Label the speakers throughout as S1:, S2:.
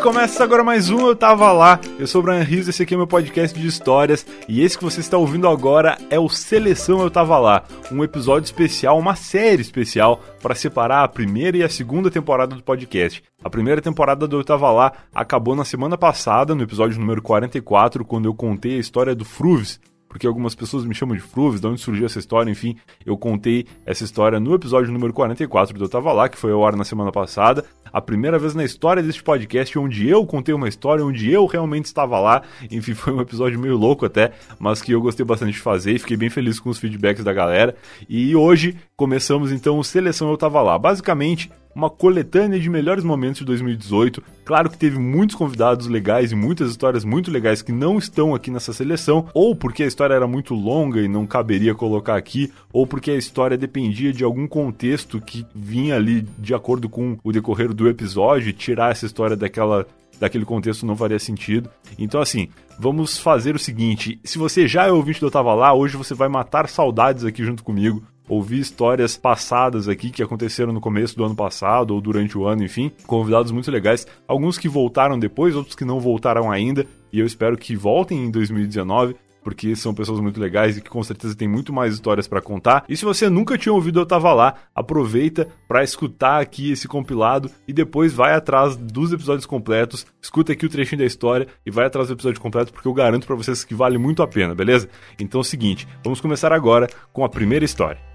S1: começa agora mais um Eu Tava Lá. Eu sou o Brian Rios, esse aqui é meu podcast de histórias e esse que você está ouvindo agora é o Seleção Eu Tava Lá, um episódio especial, uma série especial para separar a primeira e a segunda temporada do podcast. A primeira temporada do Eu Tava Lá acabou na semana passada, no episódio número 44, quando eu contei a história do Fruves, porque algumas pessoas me chamam de Fruves, de onde surgiu essa história, enfim, eu contei essa história no episódio número 44 do Eu Tava Lá, que foi ao ar na semana passada, a primeira vez na história deste podcast onde eu contei uma história, onde eu realmente estava lá, enfim, foi um episódio meio louco até, mas que eu gostei bastante de fazer e fiquei bem feliz com os feedbacks da galera, e hoje começamos então o Seleção Eu Tava Lá, basicamente uma coletânea de melhores momentos de 2018. Claro que teve muitos convidados legais e muitas histórias muito legais que não estão aqui nessa seleção, ou porque a história era muito longa e não caberia colocar aqui, ou porque a história dependia de algum contexto que vinha ali de acordo com o decorrer do episódio, tirar essa história daquela daquele contexto não faria sentido. Então, assim, vamos fazer o seguinte: se você já é ouvinte do Eu Tava Lá, hoje você vai matar saudades aqui junto comigo ouvir histórias passadas aqui que aconteceram no começo do ano passado ou durante o ano, enfim, convidados muito legais, alguns que voltaram depois, outros que não voltaram ainda, e eu espero que voltem em 2019 porque são pessoas muito legais e que com certeza tem muito mais histórias para contar. E se você nunca tinha ouvido Eu Tava Lá, aproveita para escutar aqui esse compilado e depois vai atrás dos episódios completos, escuta aqui o trechinho da história e vai atrás do episódio completo porque eu garanto para vocês que vale muito a pena, beleza? Então é o seguinte, vamos começar agora com a primeira história.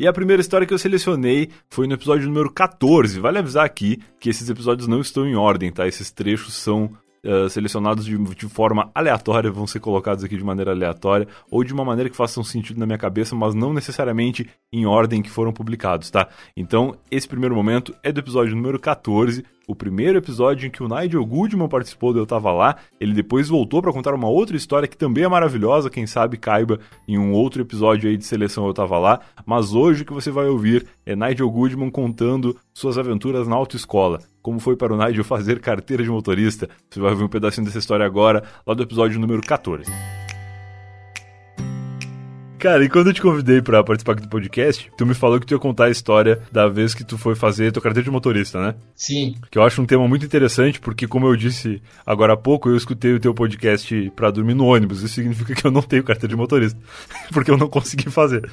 S1: E a primeira história que eu selecionei foi no episódio número 14. Vale avisar aqui que esses episódios não estão em ordem, tá? Esses trechos são Uh, selecionados de, de, forma aleatória, vão ser colocados aqui de maneira aleatória, ou de uma maneira que façam sentido na minha cabeça, mas não necessariamente em ordem que foram publicados, tá? Então, esse primeiro momento é do episódio número 14, o primeiro episódio em que o Nigel Goodman participou do Eu Tava Lá. Ele depois voltou para contar uma outra história que também é maravilhosa, quem sabe caiba em um outro episódio aí de seleção Eu Tava Lá. Mas hoje o que você vai ouvir é Nigel Goodman contando suas aventuras na autoescola. Como foi para o Nigel fazer carteira de motorista. Você vai ouvir um pedacinho dessa história agora, lá do episódio número 14. Cara, e quando eu te convidei para participar aqui do podcast, tu me falou que tu ia contar a história da vez que tu foi fazer tua carteira de motorista, né?
S2: Sim.
S1: Que eu acho um tema muito interessante, porque como eu disse agora há pouco, eu escutei o teu podcast para dormir no ônibus. Isso significa que eu não tenho carteira de motorista, porque eu não consegui fazer.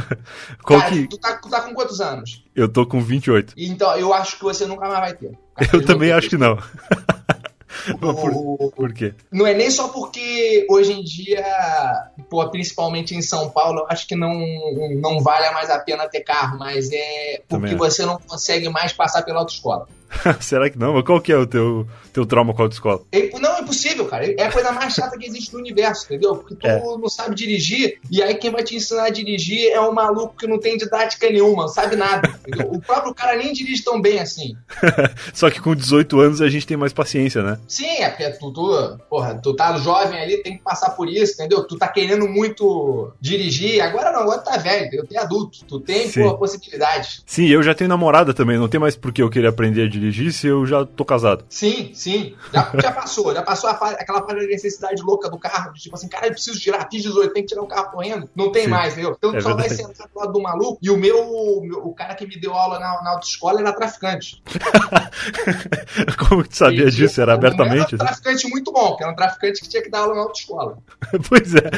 S2: Qual Cara, que... tu, tá, tu tá com quantos anos?
S1: Eu tô com 28.
S2: Então, eu acho que você nunca mais vai ter.
S1: Eu também acho que não. por, por quê?
S2: Não é nem só porque hoje em dia, pô, principalmente em São Paulo, eu acho que não, não vale mais a pena ter carro, mas é porque você não consegue mais passar pela autoescola.
S1: Será que não? Mas qual que é o teu, teu trauma com a autoescola?
S2: É, não, é impossível, cara. É a coisa mais chata que existe no universo, entendeu? Porque tu é. não sabe dirigir, e aí quem vai te ensinar a dirigir é um maluco que não tem didática nenhuma, não sabe nada. Entendeu? O próprio cara nem dirige tão bem assim.
S1: Só que com 18 anos a gente tem mais paciência, né?
S2: Sim, é porque tu, tu, porra, tu tá jovem ali, tem que passar por isso, entendeu? Tu tá querendo muito dirigir, agora não, agora tu tá velho, entendeu? Tu é adulto, tu tem pô, possibilidades.
S1: Sim, eu já tenho namorada também, não tem mais por que eu querer aprender a dirigir dirigir se eu já tô casado.
S2: Sim, sim. Já, já passou. Já passou fase, aquela fase de necessidade louca do carro. De, tipo assim, cara, eu preciso tirar, fiz 18, tem que tirar o carro correndo. Não tem sim. mais, entendeu? Então tu é só verdade. vai sentar do lado do maluco. E o meu, o cara que me deu aula na, na autoescola era traficante.
S1: Como que tu sabia e, disso? Era abertamente?
S2: Era um traficante muito bom, porque era um traficante que tinha que dar aula na autoescola.
S1: pois é.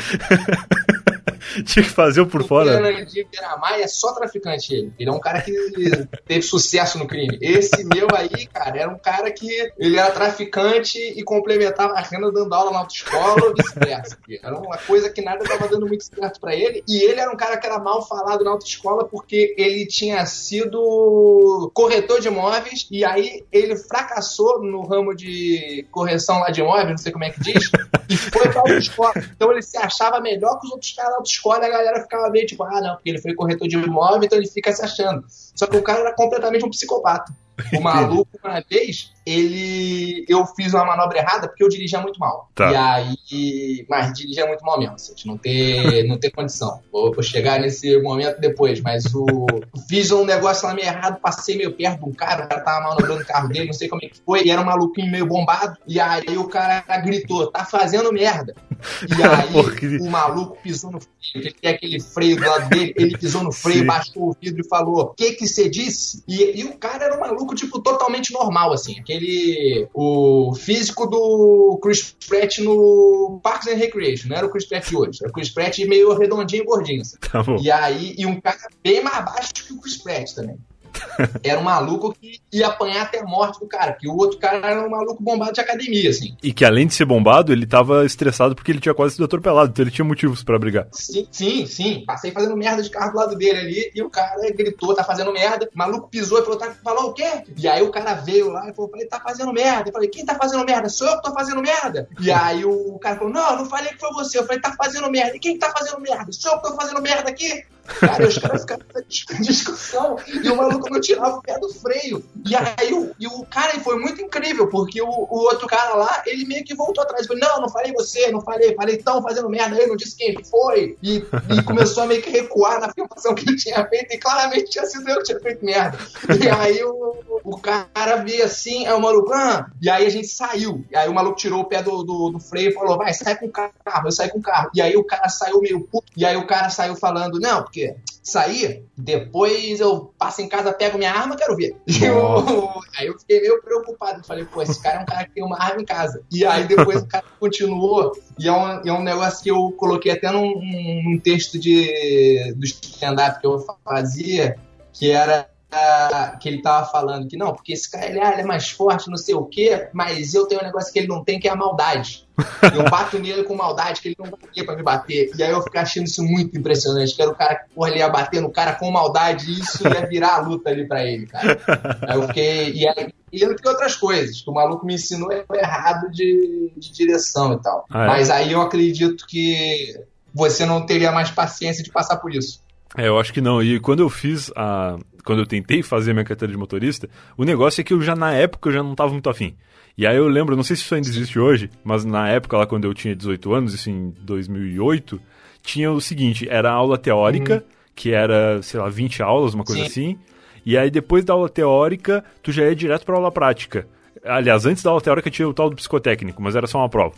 S1: Tinha que fazer o por o fora. O
S2: Piramai é só traficante ele. Ele é um cara que teve sucesso no crime. Esse meu aí, cara, era um cara que ele era traficante e complementava a renda dando aula na autoescola ou vice-versa. Era uma coisa que nada estava dando muito certo para ele. E ele era um cara que era mal falado na autoescola porque ele tinha sido corretor de imóveis e aí ele fracassou no ramo de correção lá de imóveis, não sei como é que diz, e foi pra autoescola. Então ele se achava melhor que os outros caras da autoescola e a galera ficava meio tipo, ah, não, porque ele foi corretor de imóvel, então ele fica se achando. Só que o cara era completamente um psicopata. O maluco, uma vez, ele. Eu fiz uma manobra errada porque eu dirigia muito mal. Tá. E aí. Mas dirigia muito mal mesmo, assim, não ter, não ter condição. Vou, vou, chegar nesse momento depois, mas o. Fiz um negócio lá meio errado, passei meio perto de um cara, o cara tava manobrando o carro dele, não sei como é que foi, e era um maluquinho meio bombado. E aí o cara gritou: tá fazendo merda. E aí o maluco pisou no freio, ele tem aquele freio do lado dele, ele pisou no freio, Sim. baixou o vidro e falou: O que que você disse? E, e, o cara era um maluco, tipo, totalmente normal, assim. Aquele. O físico do Chris Pratt no Parks and Recreation, não era o Chris Pratt de hoje. Era o Chris Pratt meio redondinho e gordinho. Assim. Tá e aí, e um cara bem mais baixo que o Chris Pratt também. Era um maluco que ia apanhar até a morte do cara, que o outro cara era um maluco bombado de academia, assim.
S1: E que além de ser bombado, ele tava estressado porque ele tinha quase sido atropelado, então ele tinha motivos para brigar.
S2: Sim, sim, sim. Passei fazendo merda de carro do lado dele ali, e o cara gritou, tá fazendo merda. O maluco pisou e falou, tá, falou o quê? E aí o cara veio lá e falou, falei, tá fazendo merda. Eu falei, quem tá fazendo merda? Sou eu que tô fazendo merda. E aí o cara falou, não, não falei que foi você. Eu falei, tá fazendo merda. E quem tá fazendo merda? Sou eu que tô fazendo merda aqui? Cara, os caras ficaram em discussão e o maluco não tirava o pé do freio. E aí o, e o cara foi muito incrível, porque o, o outro cara lá, ele meio que voltou atrás. Falou, não, não falei você, não falei, falei tão fazendo merda aí, não disse quem foi. E, e começou a meio que recuar na afirmação que ele tinha feito, e claramente tinha sido eu que tinha feito merda. E aí o, o cara veio assim, aí o maluco, ah, e aí a gente saiu. E aí o maluco tirou o pé do, do, do freio e falou, vai, sai com o carro, eu saí com o carro. E aí o cara saiu meio puto, e aí o cara saiu falando, não, porque Sair, depois eu passo em casa, pego minha arma, quero ver. Eu, aí eu fiquei meio preocupado. Falei, pô, esse cara é um cara que tem uma arma em casa. E aí depois o cara continuou. E é um, é um negócio que eu coloquei até num, num texto de, do stand-up que eu fazia, que era que ele tava falando que não, porque esse cara ele, ah, ele é mais forte, não sei o quê, mas eu tenho um negócio que ele não tem, que é a maldade. Eu bato nele com maldade, que ele não vai pra me bater. E aí eu fico achando isso muito impressionante, que era o cara que porra, ele ia bater no cara com maldade e isso ia virar a luta ali pra ele, cara. Aí eu fiquei. E aí, e outras coisas, que o maluco me ensinou errado de, de direção e tal. Ah, é? Mas aí eu acredito que você não teria mais paciência de passar por isso.
S1: É, eu acho que não. E quando eu fiz a. Quando eu tentei fazer minha carteira de motorista, o negócio é que eu já na época eu já não estava muito afim. E aí eu lembro, não sei se isso ainda existe hoje, mas na época lá quando eu tinha 18 anos, isso em 2008, tinha o seguinte, era aula teórica, uhum. que era, sei lá, 20 aulas, uma coisa Sim. assim. E aí depois da aula teórica, tu já ia direto para aula prática. Aliás, antes da aula teórica tinha o tal do psicotécnico, mas era só uma prova.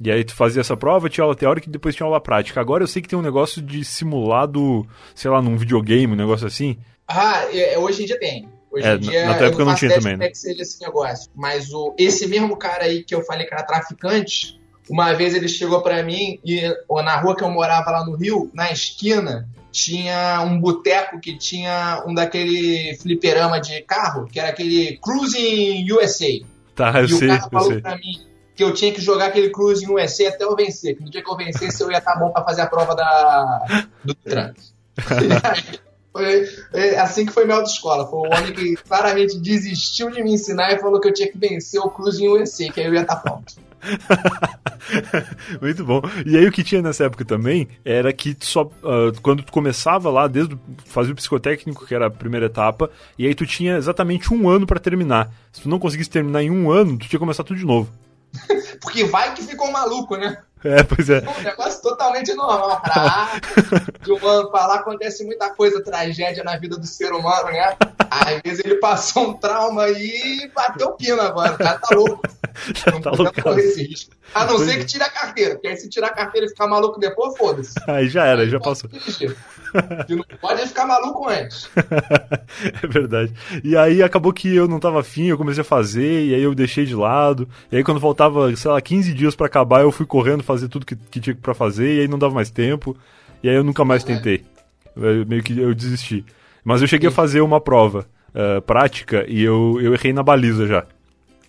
S1: E aí tu fazia essa prova, tinha aula teórica e depois tinha aula prática. Agora eu sei que tem um negócio de simulado, sei lá, num videogame, um negócio assim.
S2: Ah, é, hoje em dia tem. Hoje
S1: é, em dia, na tua época eu não, tinha também, né?
S2: que seja esse negócio. Mas o, esse mesmo cara aí que eu falei que era traficante, uma vez ele chegou para mim e na rua que eu morava lá no Rio, na esquina, tinha um boteco que tinha um daquele fliperama de carro, que era aquele Cruising USA.
S1: Tá, eu
S2: e
S1: sei,
S2: o cara falou
S1: sei.
S2: pra mim, que eu tinha que jogar aquele Cruise USA até eu vencer. Que no dia que eu vencesse eu ia estar tá bom para fazer a prova da, do trânsito. foi é, assim que foi minha autoescola. Foi o homem que claramente desistiu de me ensinar e falou que eu tinha que vencer o Cruise USA, que aí eu ia estar tá pronto.
S1: Muito bom. E aí o que tinha nessa época também era que só uh, quando tu começava lá, desde fazia o psicotécnico, que era a primeira etapa, e aí tu tinha exatamente um ano para terminar. Se tu não conseguisse terminar em um ano, tu tinha que começar tudo de novo.
S2: Porque vai que ficou maluco, né?
S1: É, pois é.
S2: Um negócio totalmente normal. Pra, de um ano pra lá acontece muita coisa, tragédia na vida do ser humano, né? Às vezes ele passou um trauma aí e bateu pino agora. O cara tá louco. Não tá pode correr esse risco. A não pois ser que tire a carteira, porque aí se tirar a carteira e ficar maluco depois, foda-se.
S1: Aí já era, aí já passou.
S2: Que não pode ficar maluco antes.
S1: é verdade. E aí acabou que eu não tava afim, eu comecei a fazer, e aí eu deixei de lado. E aí quando faltava, sei lá, 15 dias para acabar, eu fui correndo fazer tudo que, que tinha para fazer, e aí não dava mais tempo. E aí eu nunca mais tentei. Eu, meio que eu desisti. Mas eu cheguei a fazer uma prova uh, prática e eu, eu errei na baliza já.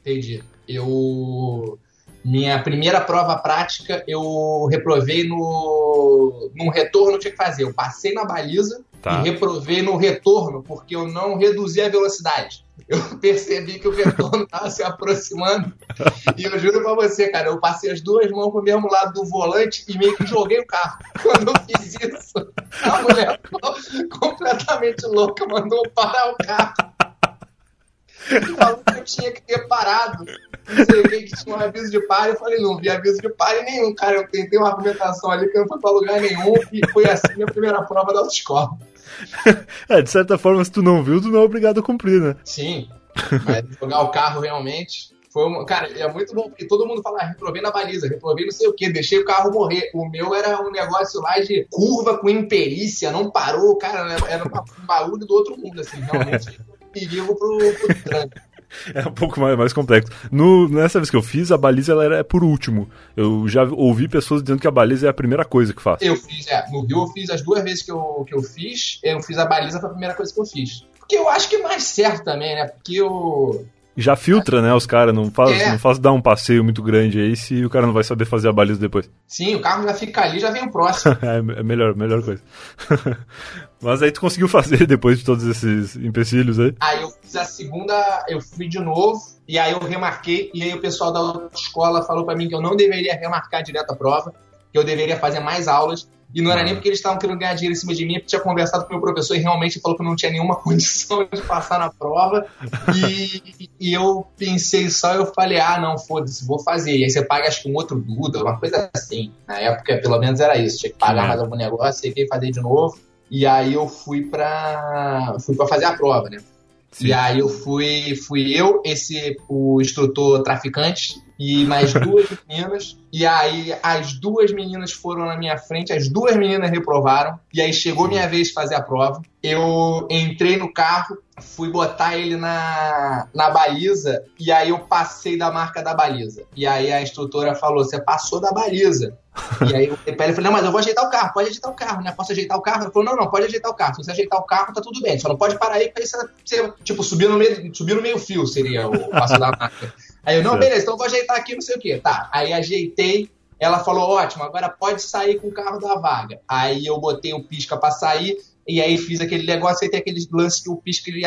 S2: Entendi. Eu minha primeira prova prática, eu reprovei no, no retorno, tinha que fazer. Eu passei na baliza tá. e reprovei no retorno, porque eu não reduzi a velocidade. Eu percebi que o retorno estava se aproximando. e eu juro pra você, cara, eu passei as duas mãos pro mesmo lado do volante e meio que joguei o carro. Quando eu fiz isso, a mulher completamente louca mandou parar o carro. Falou que eu tinha que ter parado. Você vê que tinha um aviso de pare. Eu falei, não vi aviso de pare nenhum, cara. Eu tentei uma argumentação ali que não foi pra lugar nenhum. E foi assim a minha primeira prova da autoescola.
S1: É, de certa forma, se tu não viu, tu não é obrigado a cumprir, né?
S2: Sim. Mas jogar o carro realmente. Foi uma, cara, é muito bom, porque todo mundo fala, ah, reprovei na baliza, reprovei não sei o que, deixei o carro morrer. O meu era um negócio lá de curva com imperícia, não parou, cara, era um barulho do outro mundo, assim, realmente perigo pro, pro trânsito.
S1: É um pouco mais, mais complexo. No, nessa vez que eu fiz, a baliza ela era por último. Eu já ouvi pessoas dizendo que a baliza é a primeira coisa que faz.
S2: Eu fiz, é. No Rio eu fiz as duas vezes que eu, que eu fiz, eu fiz a baliza, foi a primeira coisa que eu fiz. Porque eu acho que é mais certo também, né? Porque eu
S1: já filtra, né, os caras, não faz, é. não faz dar um passeio muito grande aí se o cara não vai saber fazer a baliza depois.
S2: Sim, o carro já fica ali, já vem o próximo.
S1: é, é melhor, melhor coisa. Mas aí tu conseguiu fazer depois de todos esses empecilhos aí?
S2: Aí eu fiz a segunda, eu fui de novo, e aí eu remarquei, e aí o pessoal da escola falou para mim que eu não deveria remarcar direto a prova, que eu deveria fazer mais aulas, e não era nem porque eles estavam querendo ganhar dinheiro em cima de mim, porque tinha conversado com o meu professor e realmente falou que não tinha nenhuma condição de passar na prova. E, e eu pensei só, eu falei, ah, não, foda-se, vou fazer. E aí você paga, acho que um outro Duda, uma coisa assim. Na época, pelo menos era isso. Tinha que pagar mais algum negócio, e fazer de novo. E aí eu fui pra, fui pra fazer a prova, né? Sim. E aí eu fui, fui eu, esse, o instrutor traficante, e mais duas meninas. E aí as duas meninas foram na minha frente, as duas meninas reprovaram. E aí chegou minha vez de fazer a prova. Eu entrei no carro, fui botar ele na, na baliza, e aí eu passei da marca da baliza. E aí a instrutora falou: Você passou da baliza. E aí eu falei, não, mas eu vou ajeitar o carro, pode ajeitar o carro, né? Posso ajeitar o carro? Ela falou, não, não, pode ajeitar o carro. Se você ajeitar o carro, tá tudo bem. Só não pode parar aí, porque você, você tipo, subir no meio, subir no meio fio seria o passo da marca. Aí eu, não, beleza, então vou ajeitar aqui, não sei o quê. Tá, aí ajeitei, ela falou, ótimo, agora pode sair com o carro da vaga. Aí eu botei o pisca para sair, e aí fiz aquele negócio, aí tem aquele lance que o pisca ele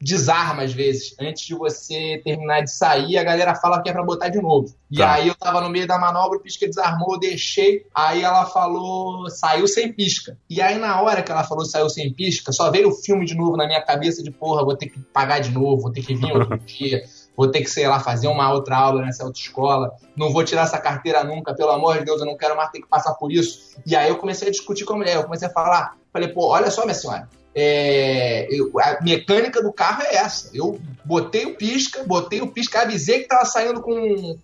S2: desarma às vezes. Antes de você terminar de sair, a galera fala que é pra botar de novo. E tá. aí eu tava no meio da manobra, o pisca desarmou, eu deixei. Aí ela falou, saiu sem pisca. E aí na hora que ela falou saiu sem pisca, só veio o filme de novo na minha cabeça de porra, vou ter que pagar de novo, vou ter que vir outro dia vou ter que, sei lá, fazer uma outra aula nessa autoescola, não vou tirar essa carteira nunca, pelo amor de Deus, eu não quero mais ter que passar por isso. E aí eu comecei a discutir com a mulher, eu comecei a falar, falei, pô, olha só, minha senhora, é, eu, a mecânica do carro é essa. Eu botei o pisca, botei o pisca, avisei que tava saindo com,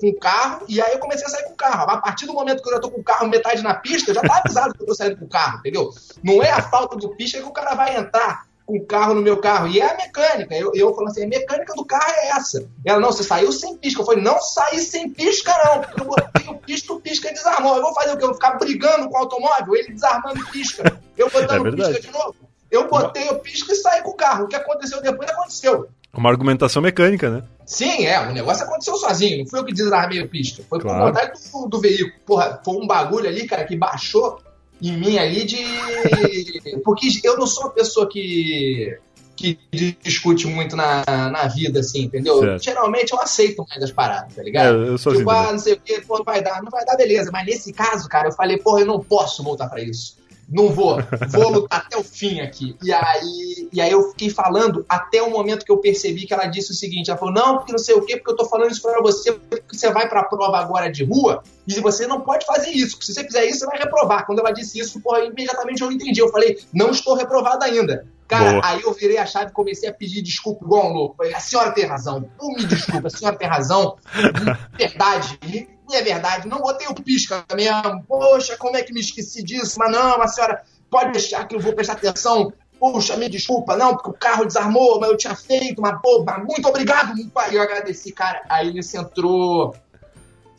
S2: com o carro, e aí eu comecei a sair com o carro. A partir do momento que eu já tô com o carro metade na pista, eu já tá avisado que eu tô saindo com o carro, entendeu? Não é a falta do pisca que o cara vai entrar o carro no meu carro. E é a mecânica. Eu, eu falo assim, a mecânica do carro é essa. Ela, não, você saiu sem pisca. Eu falei, não saí sem pisca, não. Porque eu botei o pisca, o pisca desarmou. Eu vou fazer o quê? Eu vou ficar brigando com o automóvel, ele desarmando o pisca. Eu botando é o pisca de novo. Eu botei o pisca e saí com o carro. O que aconteceu depois aconteceu.
S1: Uma argumentação mecânica, né?
S2: Sim, é. O negócio aconteceu sozinho. Não foi eu que desarmei o pisca. Foi claro. por vontade do, do veículo. Porra, foi um bagulho ali, cara, que baixou em mim ali de. Porque eu não sou uma pessoa que que discute muito na, na vida, assim, entendeu? Certo. Geralmente eu aceito mais as paradas, tá ligado?
S1: É, eu sou tipo,
S2: assim, ah, não sei o que, pô, não vai dar, não vai dar, beleza. Mas nesse caso, cara, eu falei, pô, eu não posso voltar para isso não vou, vou lutar até o fim aqui. E aí, e aí eu fiquei falando até o momento que eu percebi que ela disse o seguinte: ela falou, não, porque não sei o quê, porque eu tô falando isso pra você, porque você vai pra prova agora de rua e você não pode fazer isso, porque se você fizer isso, você vai reprovar. Quando ela disse isso, porra, imediatamente eu entendi. Eu falei, não estou reprovado ainda. Cara, Boa. aí eu virei a chave e comecei a pedir desculpa igual um louco. Falei, a senhora tem razão. Não me desculpa, a senhora tem razão. Verdade é verdade, não botei o pisca mesmo. Poxa, como é que me esqueci disso? Mas não, a senhora pode deixar que eu vou prestar atenção. Puxa, me desculpa, não, porque o carro desarmou, mas eu tinha feito uma boba. Muito obrigado, meu pai. Eu agradeci, cara. Aí nisso entrou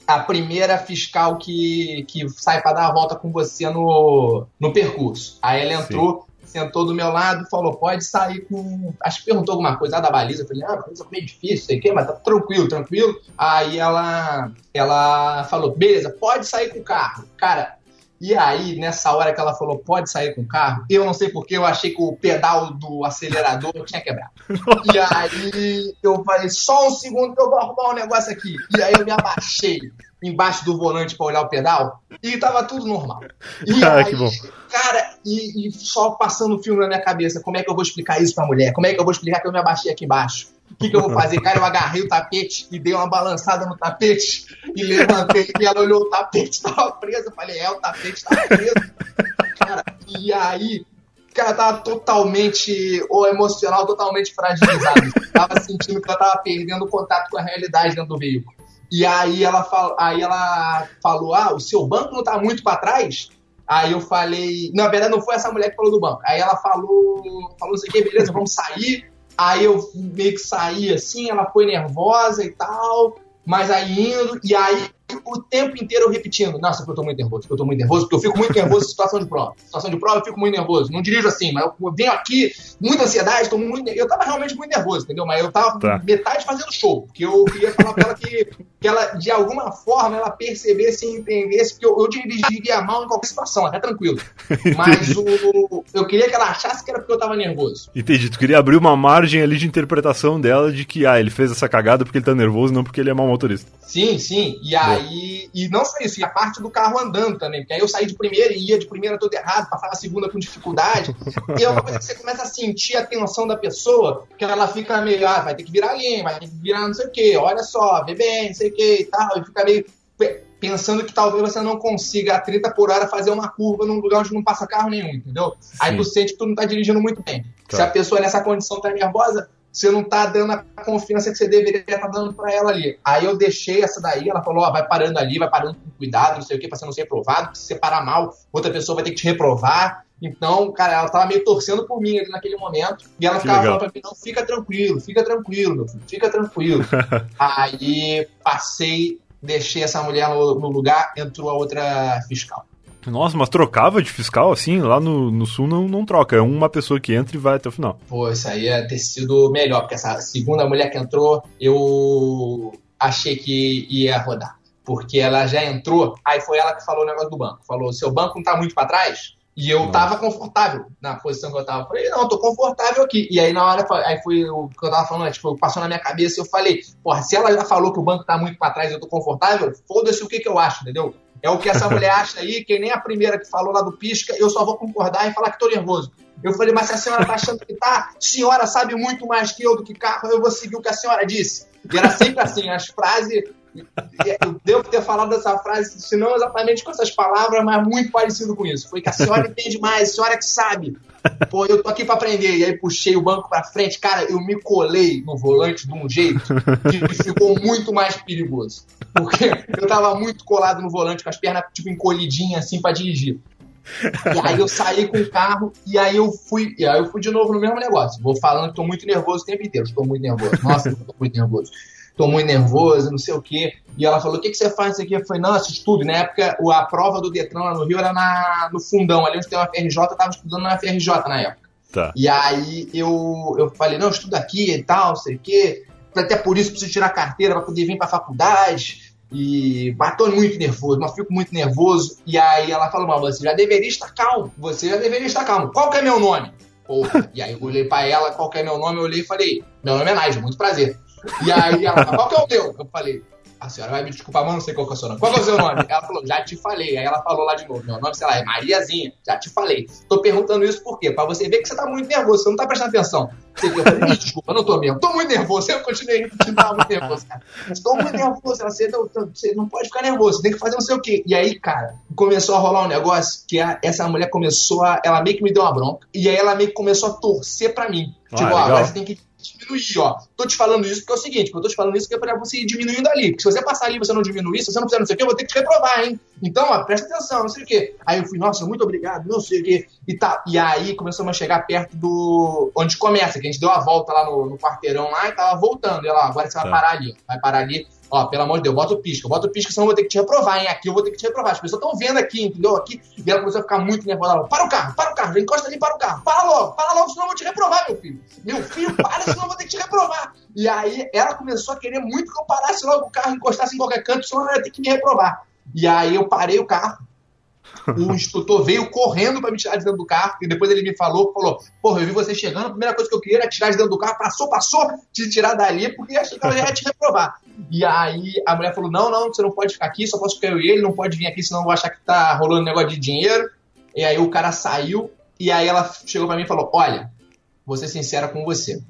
S2: a primeira fiscal que, que sai para dar a volta com você no, no percurso. Aí ela entrou, sentou do meu lado, falou: pode sair com. Acho que perguntou alguma coisa da baliza. Eu falei: ah, baliza é meio difícil, sei o quê, mas tá tranquilo, tranquilo. Aí ela, ela falou: beleza, pode sair com o carro. Cara, e aí, nessa hora que ela falou, pode sair com o carro, eu não sei porque eu achei que o pedal do acelerador tinha quebrado. e aí eu falei, só um segundo que eu vou arrumar um negócio aqui. E aí eu me abaixei embaixo do volante para olhar o pedal e tava tudo normal. E
S1: ah, aí, que bom.
S2: cara, e, e, só passando o filme na minha cabeça, como é que eu vou explicar isso pra mulher? Como é que eu vou explicar que eu me abaixei aqui embaixo? O que, que eu vou fazer? Cara, eu agarrei o tapete e dei uma balançada no tapete e levantei e ela olhou o tapete, tava preso. Eu falei, é, o tapete tava preso. Cara, e aí ela tava totalmente, ou emocional, totalmente fragilizada. tava sentindo que ela tava perdendo o contato com a realidade dentro do veículo. E aí ela, fal, aí ela falou: Ah, o seu banco não tá muito para trás? Aí eu falei. Na verdade, não foi essa mulher que falou do banco. Aí ela falou: Falou assim, beleza, vamos sair. Aí eu meio que saí assim, ela foi nervosa e tal, mas aí indo, e aí o tempo inteiro repetindo, nossa, eu tô muito nervoso, eu tô muito nervoso, porque eu fico muito nervoso em situação de prova. Situação de prova eu fico muito nervoso. Não dirijo assim, mas eu venho aqui, muita ansiedade, tô muito. Eu tava realmente muito nervoso, entendeu? Mas eu tava tá. metade fazendo show, porque eu queria falar pra ela que, que ela, de alguma forma, ela percebesse e entendesse, porque eu, eu dirigiria mal em qualquer situação, até tranquilo. Mas o, eu queria que ela achasse que era porque eu tava nervoso.
S1: Entendi, tu queria abrir uma margem ali de interpretação dela de que, ah, ele fez essa cagada porque ele tá nervoso, não porque ele é mau motorista.
S2: Sim, sim. E aí, e não só isso, e a parte do carro andando também, porque aí eu saí de primeira e ia de primeira tudo errado, passava a segunda com dificuldade. e é uma coisa que você começa a sentir a tensão da pessoa, que ela fica meio, ah, vai ter que virar linha, vai ter que virar não sei o quê, olha só, vê bem, não sei o quê e tal, e fica meio pensando que talvez você não consiga a 30 por hora fazer uma curva num lugar onde não passa carro nenhum, entendeu? Sim. Aí tu sente que tu não tá dirigindo muito bem. Tá. Se a pessoa nessa condição tá nervosa, você não tá dando a confiança que você deveria estar tá dando para ela ali. Aí eu deixei essa daí, ela falou, ó, vai parando ali, vai parando com cuidado, não sei o que, pra você não ser reprovado, se você parar mal, outra pessoa vai ter que te reprovar. Então, cara, ela tava meio torcendo por mim ali naquele momento. E ela que ficava legal. falando pra mim, não, fica tranquilo, fica tranquilo, meu filho, fica tranquilo. Aí passei, deixei essa mulher no, no lugar, entrou a outra fiscal.
S1: Nossa, mas trocava de fiscal assim? Lá no, no sul não, não troca. É uma pessoa que entra e vai até o final.
S2: Pô, isso aí ia ter sido melhor, porque essa segunda mulher que entrou, eu achei que ia rodar. Porque ela já entrou, aí foi ela que falou o negócio do banco. Falou: seu banco não tá muito para trás? E eu Nossa. tava confortável na posição que eu tava. Falei, não, eu tô confortável aqui. E aí na hora, aí foi o que eu tava falando, tipo, passou na minha cabeça e eu falei, porra, se ela já falou que o banco tá muito para trás e eu tô confortável, foda-se o que que eu acho, entendeu? É o que essa mulher acha aí, que nem a primeira que falou lá do pisca, eu só vou concordar e falar que tô nervoso. Eu falei, mas se a senhora tá achando que tá, senhora sabe muito mais que eu do que carro, eu vou seguir o que a senhora disse. E era sempre assim, as frases. Eu devo ter falado essa frase, se não exatamente com essas palavras, mas muito parecido com isso. Foi que a senhora entende mais, a senhora que sabe. Pô, eu tô aqui para aprender. E aí puxei o banco para frente. Cara, eu me colei no volante de um jeito que ficou muito mais perigoso. Porque eu tava muito colado no volante, com as pernas tipo encolhidinhas assim para dirigir. E aí eu saí com o carro e aí eu fui, e aí eu fui de novo no mesmo negócio. Vou falando que tô muito nervoso o tempo inteiro. Estou muito nervoso. Nossa, eu tô muito nervoso. Tô muito nervoso, não sei o quê. E ela falou: o que, que você faz isso aqui? Eu falei, não, estudo. Na época, a prova do Detran lá no Rio era na, no fundão, ali onde tem uma FRJ, eu tava estudando na FRJ na época. Tá. E aí eu, eu falei, não, eu estudo aqui e tal, não sei o quê. Até por isso preciso tirar carteira para poder vir pra faculdade. E bateu muito nervoso, mas fico muito nervoso. E aí ela falou, mas você já deveria estar calmo. Você já deveria estar calmo. Qual que é meu nome? Porra. E aí eu olhei pra ela, qual que é meu nome? Eu olhei e falei, meu nome é Nádia, muito prazer. E aí ela, qual que é o teu? Eu falei, a senhora vai me desculpar, mas não sei qual que é o seu nome. Qual que é o seu nome? Ela falou, já te falei. Aí ela falou lá de novo, meu nome, sei lá, é Mariazinha, já te falei. Tô perguntando isso por quê? Pra você ver que você tá muito nervoso, você não tá prestando atenção. Você eu falei, me desculpa, não tô mesmo. Tô muito nervoso. Eu continuei tava muito nervoso, cara. Estou muito nervoso. Ela, você, não, você não pode ficar nervoso, você tem que fazer não sei o quê. E aí, cara, começou a rolar um negócio que a, essa mulher começou a. Ela meio que me deu uma bronca. E aí ela meio que começou a torcer pra mim. Ah, tipo, ó, agora você tem que diminuir, ó. Tô te falando isso porque é o seguinte, eu tô te falando isso porque é pra você ir diminuindo ali. Porque se você passar ali e você não diminuir, se você não fizer não sei o que, eu vou ter que te reprovar, hein? Então, ó, presta atenção, não sei o que. Aí eu fui, nossa, muito obrigado, não sei o que. E, tá, e aí começamos a chegar perto do. onde começa, que a gente deu a volta lá no, no quarteirão lá e tava voltando. E ela, agora você vai tá. parar ali, vai parar ali. Ó, pelo amor de Deus, bota o pisca, bota o pisca, senão eu vou ter que te reprovar, hein? Aqui eu vou ter que te reprovar. As pessoas estão vendo aqui, entendeu? Aqui. E ela começou a ficar muito nervosa. Ela, para o carro, para o carro, encosta ali, para o carro. Para logo, para logo, senão eu vou te reprovar, meu filho. Meu filho, para, senão eu vou ter que te reprovar. E aí ela começou a querer muito que eu parasse logo o carro, encostasse em qualquer canto, senão ela ia ter que me reprovar. E aí eu parei o carro, o instrutor veio correndo para me tirar de dentro do carro, e depois ele me falou, falou, porra, eu vi você chegando, a primeira coisa que eu queria era tirar de dentro do carro, passou, passou, te tirar dali, porque achei que ela ia te reprovar. E aí a mulher falou, não, não, você não pode ficar aqui, só posso ficar eu e ele, não pode vir aqui, senão eu vou achar que tá rolando um negócio de dinheiro. E aí o cara saiu, e aí ela chegou para mim e falou, olha, vou ser sincera com você,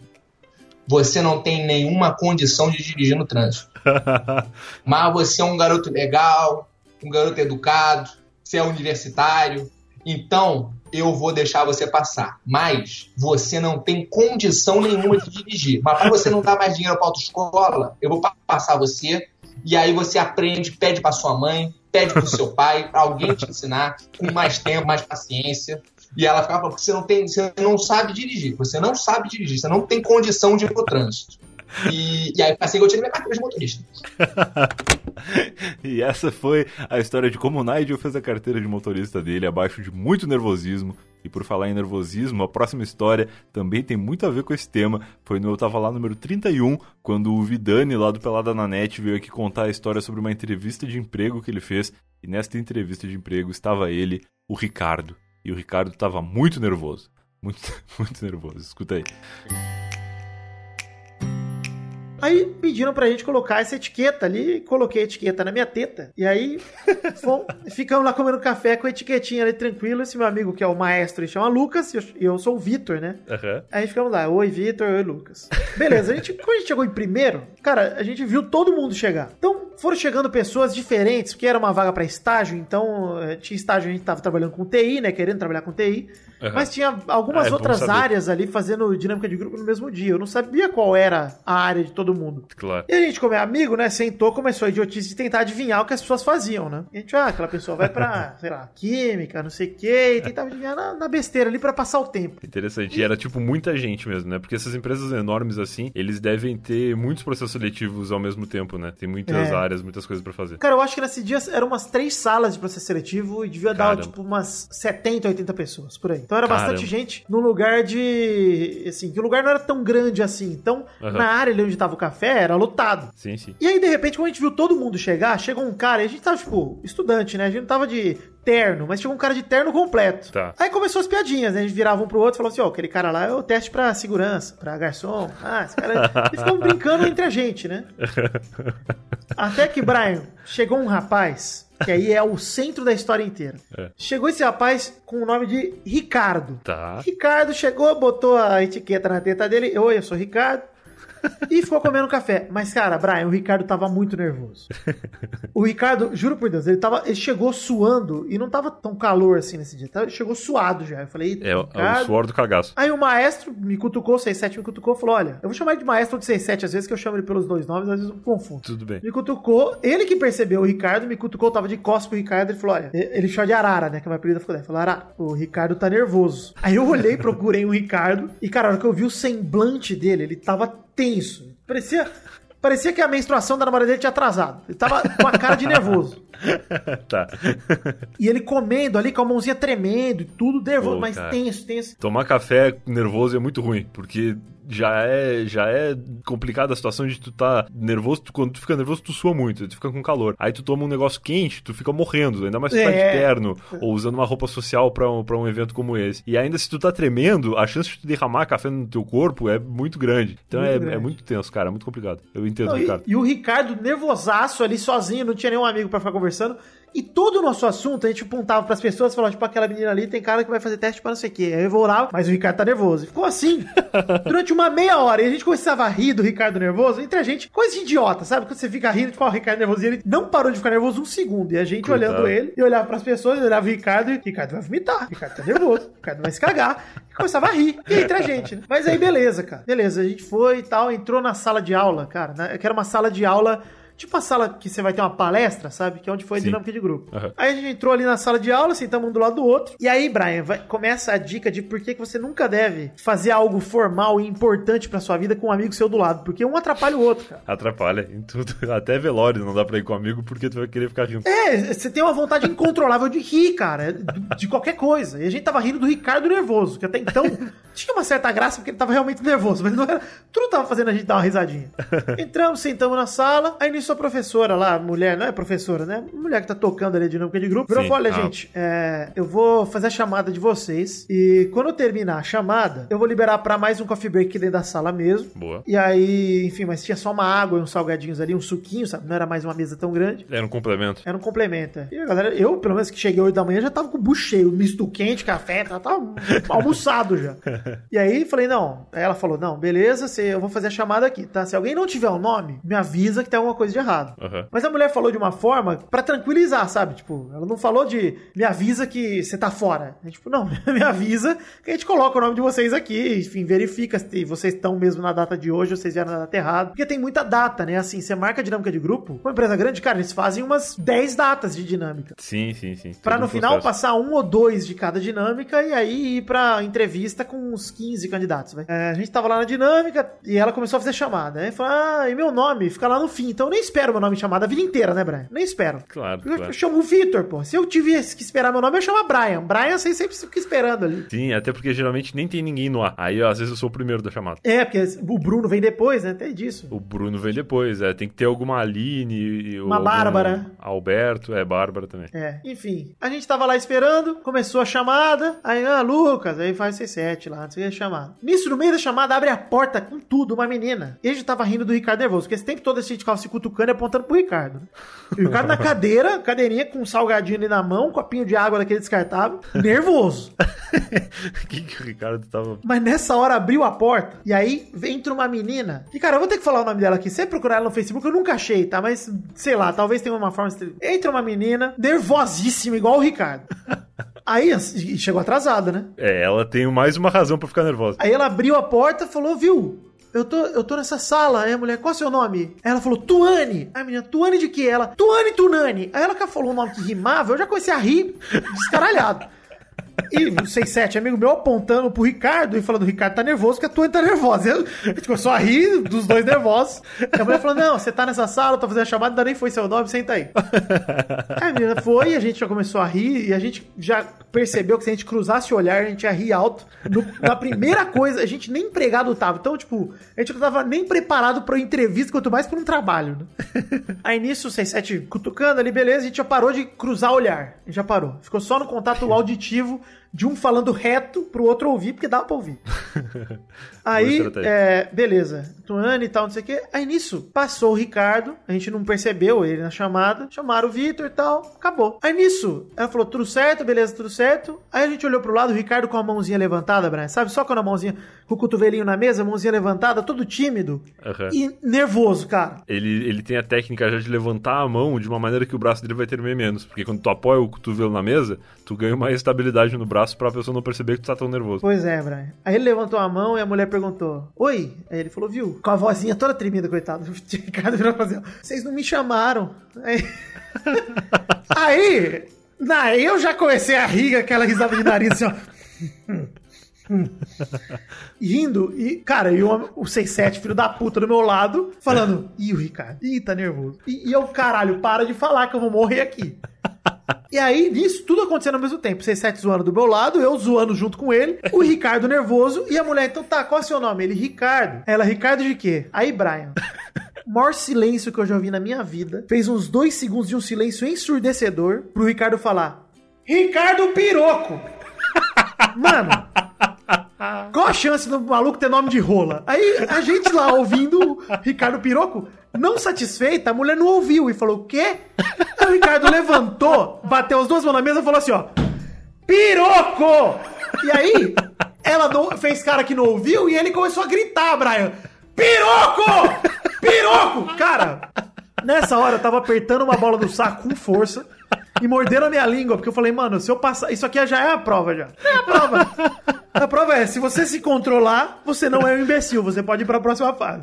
S2: você não tem nenhuma condição de dirigir no trânsito. Mas você é um garoto legal, um garoto educado, você é universitário. Então, eu vou deixar você passar. Mas você não tem condição nenhuma de dirigir. Mas para você não dar mais dinheiro para autoescola, eu vou passar você. E aí você aprende, pede para sua mãe, pede para o seu pai, para alguém te ensinar, com mais tempo, mais paciência. E ela ficava porque você não tem, você não sabe dirigir, você não sabe dirigir, você não tem condição de ir pro trânsito. E, e aí passei que eu tirei minha carteira de motorista.
S1: e essa foi a história de como o Nigel fez a carteira de motorista dele abaixo de muito nervosismo. E por falar em nervosismo, a próxima história também tem muito a ver com esse tema. Foi no Eu Tava Lá número 31, quando o Vidani, lá do Pelada na Net, veio aqui contar a história sobre uma entrevista de emprego que ele fez. E nesta entrevista de emprego estava ele, o Ricardo. E o Ricardo estava muito nervoso. Muito, muito nervoso. Escuta aí.
S3: Aí pediram pra gente colocar essa etiqueta ali, coloquei a etiqueta na minha teta. E aí ficamos lá comendo café com a etiquetinha ali tranquilo. Esse meu amigo, que é o maestro, ele chama Lucas, e eu, eu, sou o Vitor, né?
S1: Uhum.
S3: Aí ficamos lá, oi Vitor, oi Lucas. Beleza, a gente, quando a gente chegou em primeiro, cara, a gente viu todo mundo chegar. Então foram chegando pessoas diferentes, porque era uma vaga para estágio, então eh, tinha estágio, a gente tava trabalhando com TI, né? Querendo trabalhar com TI. Uhum. Mas tinha algumas ah, é outras áreas ali fazendo dinâmica de grupo no mesmo dia. Eu não sabia qual era a área de todo mundo.
S1: Claro.
S3: E a gente, como é amigo, né, sentou, começou a idiotice de tentar adivinhar o que as pessoas faziam, né? E a gente, ah, aquela pessoa vai pra, sei lá, química, não sei o quê, e tentava adivinhar na, na besteira ali para passar o tempo.
S1: Interessante. E... e era tipo muita gente mesmo, né? Porque essas empresas enormes assim, eles devem ter muitos processos seletivos ao mesmo tempo, né? Tem muitas é. áreas, muitas coisas para fazer.
S3: Cara, eu acho que nesse dia eram umas três salas de processo seletivo e devia Caramba. dar, tipo, umas 70, 80 pessoas por aí. Então era Caramba. bastante gente num lugar de. Assim, que o lugar não era tão grande assim. Então, uhum. na área ali onde tava café, era lotado.
S1: Sim, sim.
S3: E aí, de repente, quando a gente viu todo mundo chegar, chegou um cara, e a gente tava, tipo, estudante, né? A gente não tava de terno, mas chegou um cara de terno completo.
S1: Tá.
S3: Aí começou as piadinhas, né? A gente virava um pro outro e falou assim: ó, oh, aquele cara lá é o teste pra segurança, pra garçom. Ah, esse cara. e ficamos brincando entre a gente, né? Até que, Brian, chegou um rapaz que aí é o centro da história inteira. É. Chegou esse rapaz com o nome de Ricardo.
S1: Tá.
S3: Ricardo chegou, botou a etiqueta na teta dele. Oi, eu sou Ricardo e ficou comendo café. Mas, cara, Brian, o Ricardo tava muito nervoso. O Ricardo, juro por Deus, ele, tava, ele chegou suando e não tava tão calor assim nesse dia. Ele chegou suado já. Eu falei,
S1: é, Ricardo... é o suor do cagaço.
S3: Aí o maestro me cutucou, 67 me cutucou, falou: Olha, eu vou chamar ele de maestro de 67, às vezes que eu chamo ele pelos dois nomes, às vezes eu confundo.
S1: Tudo bem.
S3: Me cutucou, ele que percebeu o Ricardo, me cutucou, tava de costas pro Ricardo, ele falou: Olha, ele chama de Arara, né? Que é uma apelida ficou Ele falou: Arara, o Ricardo tá nervoso. Aí eu olhei, procurei o Ricardo, e cara, na hora que eu vi o semblante dele, ele tava tenso. Parecia, parecia que a menstruação da namorada dele tinha atrasado. Ele tava com a cara de nervoso.
S1: tá.
S3: E ele comendo ali com a mãozinha tremendo e tudo nervoso, Pô, mas cara. tenso, tenso.
S1: Tomar café nervoso é muito ruim, porque já é, já é complicada a situação de tu tá nervoso, tu, quando tu fica nervoso, tu sua muito, tu fica com calor. Aí tu toma um negócio quente, tu fica morrendo, ainda mais se tu tá é. de terno, ou usando uma roupa social pra um, pra um evento como esse. E ainda se tu tá tremendo, a chance de tu derramar café no teu corpo é muito grande. Então muito é, grande. é muito tenso, cara, é muito complicado. Eu entendo, não, Ricardo.
S3: E, e, o Ricardo nervosaço ali sozinho, não tinha nenhum amigo para ficar conversando. E todo o nosso assunto, a gente apontava pras pessoas e falava, tipo, aquela menina ali tem cara que vai fazer teste para não sei o quê. Aí eu vou lá, mas o Ricardo tá nervoso. E ficou assim, durante uma meia hora. E a gente começava a rir do Ricardo nervoso, entre a gente, coisa de idiota, sabe? Quando você fica rindo, tipo, ah, o Ricardo nervoso. E ele não parou de ficar nervoso um segundo. E a gente Coitado. olhando ele, e olhava pras pessoas, olhava o Ricardo e, Ricardo vai vomitar, Ricardo tá nervoso, Ricardo vai se cagar. E começava a rir. E entre a gente, né? Mas aí, beleza, cara. Beleza, a gente foi e tal, entrou na sala de aula, cara, né? Que era uma sala de aula Tipo a sala que você vai ter uma palestra, sabe? Que é onde foi a Sim. dinâmica de grupo. Uhum. Aí a gente entrou ali na sala de aula, sentamos um do lado do outro. E aí, Brian, vai, começa a dica de por que, que você nunca deve fazer algo formal e importante pra sua vida com um amigo seu do lado. Porque um atrapalha o outro, cara.
S1: Atrapalha em tudo. Até velório não dá pra ir com um amigo porque tu vai querer ficar junto.
S3: É, você tem uma vontade incontrolável de rir, cara. De qualquer coisa. E a gente tava rindo do Ricardo nervoso, que até então tinha uma certa graça porque ele tava realmente nervoso. Mas não era. Tudo tava fazendo a gente dar uma risadinha. Entramos, sentamos na sala. Aí nisso a professora lá, mulher, não é professora, né? Mulher que tá tocando ali a dinâmica de grupo, virou e falou: olha, ah. gente, é, eu vou fazer a chamada de vocês. E quando eu terminar a chamada, eu vou liberar para mais um coffee break dentro da sala mesmo.
S1: Boa.
S3: E aí, enfim, mas tinha só uma água e uns salgadinhos ali, um suquinho, sabe? Não era mais uma mesa tão grande.
S1: Era um complemento.
S3: Era um complemento. É. E a galera, eu, pelo menos que cheguei 8 da manhã, já tava com o bucho cheio, misto quente, café, tava, tava almoçado já. e aí falei: não. Aí ela falou: não, beleza, eu vou fazer a chamada aqui, tá? Se alguém não tiver o um nome, me avisa que tem alguma coisa de errado.
S1: Aham.
S3: Mas a mulher falou de uma forma pra tranquilizar, sabe? Tipo, ela não falou de me avisa que você tá fora. É, tipo, não, me avisa que a gente coloca o nome de vocês aqui, enfim, verifica se vocês estão mesmo na data de hoje ou vocês vieram na data errada. Porque tem muita data, né? Assim, você marca a dinâmica de grupo. Uma empresa grande, cara, eles fazem umas 10 datas de dinâmica.
S1: Sim, sim, sim.
S3: Pra no
S1: um
S3: final
S1: processo.
S3: passar um ou dois de cada dinâmica e aí ir pra entrevista com uns 15 candidatos, vai. É, a gente tava lá na dinâmica e ela começou a fazer chamada. Aí falou: Ah, e meu nome fica lá no fim. Então eu nem espero meu nome em chamada a vida inteira, né, Brian? Nem espero.
S1: Claro,
S3: Eu,
S1: claro.
S3: eu chamo o Vitor, pô. Se eu tivesse que esperar meu nome, eu chamo Brian. Brian, você sempre fica esperando ali.
S1: Sim, até porque geralmente nem tem ninguém no ar. Aí, às vezes, eu sou o primeiro da chamada.
S3: É, porque o Bruno vem depois, né? Até disso.
S1: O Bruno vem depois, é. Tem que ter alguma Aline.
S3: Uma Bárbara.
S1: Alberto, é, Bárbara também.
S3: É, enfim. A gente tava lá esperando, começou a chamada. Aí, ah, Lucas, aí faz C7 lá, não sei o que, chamada. Nisso, no meio da chamada, abre a porta com tudo, uma menina. E a gente tava rindo do Ricardo nervoso, porque esse tempo todo a gente ficava se cutucando e apontando pro Ricardo. E o Ricardo na cadeira, cadeirinha com um salgadinho ali na mão, um copinho de água daquele descartável, nervoso.
S1: O que, que o Ricardo tava.
S3: Mas nessa hora abriu a porta e aí entra uma menina. E cara, eu vou ter que falar o nome dela aqui. Se você procurar ela no Facebook, eu nunca achei, tá? Mas sei lá, talvez tenha uma forma. Entra uma menina nervosíssima, igual o Ricardo. Aí chegou atrasada, né?
S1: É, ela tem mais uma razão pra ficar nervosa.
S3: Aí ela abriu a porta e falou: Viu? Eu tô, eu tô nessa sala. Aí a mulher, qual é o seu nome? Aí ela falou, Tuane. Aí a menina, Tuane de quê? Ela, Tuane Tunani. Aí ela falou um nome que rimava, eu já comecei a rir, descaralhado. E o 67, amigo meu, apontando pro Ricardo e falando: o Ricardo tá nervoso, que a Tuane tá nervosa. Eu- A gente começou a rir dos dois nervosos. E a mulher falou: Não, você tá nessa sala, tô fazendo a chamada, ainda nem foi seu nome, senta aí. Aí a menina foi, a gente já começou a rir e a gente já percebeu que se a gente cruzasse o olhar, a gente ia rir alto. No- na primeira coisa, a gente nem empregado tava. Então, tipo, a gente não tava nem preparado pra uma entrevista, quanto mais pra um trabalho, né? Aí nisso, o 67 cutucando ali, beleza, a gente já parou de cruzar o olhar. A gente já parou. Ficou só no contato auditivo de um falando reto pro outro ouvir, porque dava pra ouvir. Aí, é, beleza. Tuane e tal, não sei o quê. Aí nisso, passou o Ricardo, a gente não percebeu ele na chamada. Chamaram o Vitor e tal, acabou. Aí nisso, ela falou, tudo certo, beleza, tudo certo. Aí a gente olhou pro lado, o Ricardo com a mãozinha levantada, Brian, sabe? Só com a mãozinha, com o cotovelinho na mesa, a mãozinha levantada, todo tímido
S1: Aham.
S3: e nervoso, cara.
S1: Ele, ele tem a técnica já de levantar a mão de uma maneira que o braço dele vai tremer menos. Porque quando tu apoia o cotovelo na mesa, tu ganha uma estabilidade no braço pra pessoa não perceber que tu tá tão nervoso.
S3: Pois é, Brian. Aí ele levantou a mão e a mulher perguntou: Oi? Aí ele falou: Viu? Com a vozinha toda tremida, coitado. Ricardo virou assim: Vocês não me chamaram. Aí. Aí. Daí eu já comecei a rir, aquela risada de nariz assim, ó. Rindo, e, cara, e o, o 67, filho da puta, do meu lado, falando: Ih, o Ricardo, ih, tá nervoso. E, e eu, caralho, para de falar que eu vou morrer aqui. E aí, nisso, tudo acontecendo ao mesmo tempo. 67 zoando do meu lado, eu zoando junto com ele, o Ricardo nervoso e a mulher, então tá, qual é o seu nome? Ele, Ricardo. Ela, Ricardo de quê? Aí, Brian. Maior silêncio que eu já ouvi na minha vida. Fez uns dois segundos de um silêncio ensurdecedor pro Ricardo falar: Ricardo Piroco! Mano, qual a chance do maluco ter nome de rola? Aí a gente lá ouvindo Ricardo Piroco, não satisfeita, a mulher não ouviu e falou: o quê? Aí o Ricardo levantou, bateu as duas mãos na mesa e falou assim: ó, Piroco! E aí, ela não- fez cara que não ouviu e ele começou a gritar, Brian: Piroco! Piroco! Cara, nessa hora eu tava apertando uma bola no saco com força e mordendo a minha língua, porque eu falei, mano, se eu passar. Isso aqui já é a prova já. É a prova. A prova é: se você se controlar, você não é um imbecil, você pode ir pra próxima fase.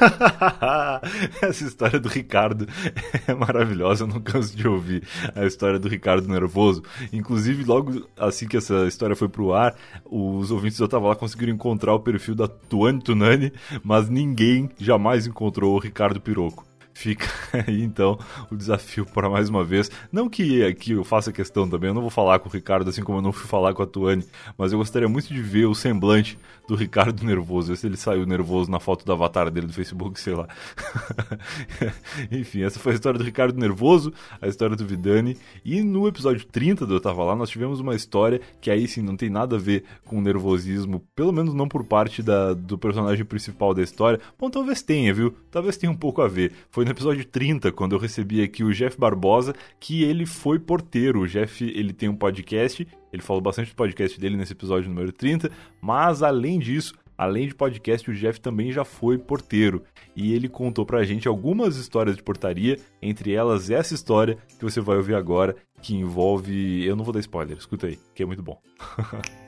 S1: Essa história do Ricardo é maravilhosa, eu não canso de ouvir a história do Ricardo nervoso. Inclusive, logo assim que essa história foi pro ar, os ouvintes do Tava lá conseguiram encontrar o perfil da Tuane Tunani, mas ninguém jamais encontrou o Ricardo Piroco. Fica aí então o desafio para mais uma vez. Não que aqui eu faça questão também, eu não vou falar com o Ricardo assim como eu não fui falar com a Tuane, mas eu gostaria muito de ver o semblante do Ricardo nervoso, ver se ele saiu nervoso na foto do avatar dele do Facebook, sei lá. Enfim, essa foi a história do Ricardo nervoso, a história do Vidani. E no episódio 30 do Eu Tava Lá, nós tivemos uma história que aí sim não tem nada a ver com nervosismo, pelo menos não por parte da, do personagem principal da história. Bom, talvez tenha, viu? Talvez tenha um pouco a ver. Foi no episódio 30, quando eu recebi aqui o Jeff Barbosa, que ele foi porteiro. O Jeff, ele tem um podcast, ele falou bastante do podcast dele nesse episódio número 30, mas além disso, além de podcast, o Jeff também já foi porteiro. E ele contou pra gente algumas histórias de portaria, entre elas essa história que você vai ouvir agora, que envolve. Eu não vou dar spoiler, escuta aí, que é muito bom.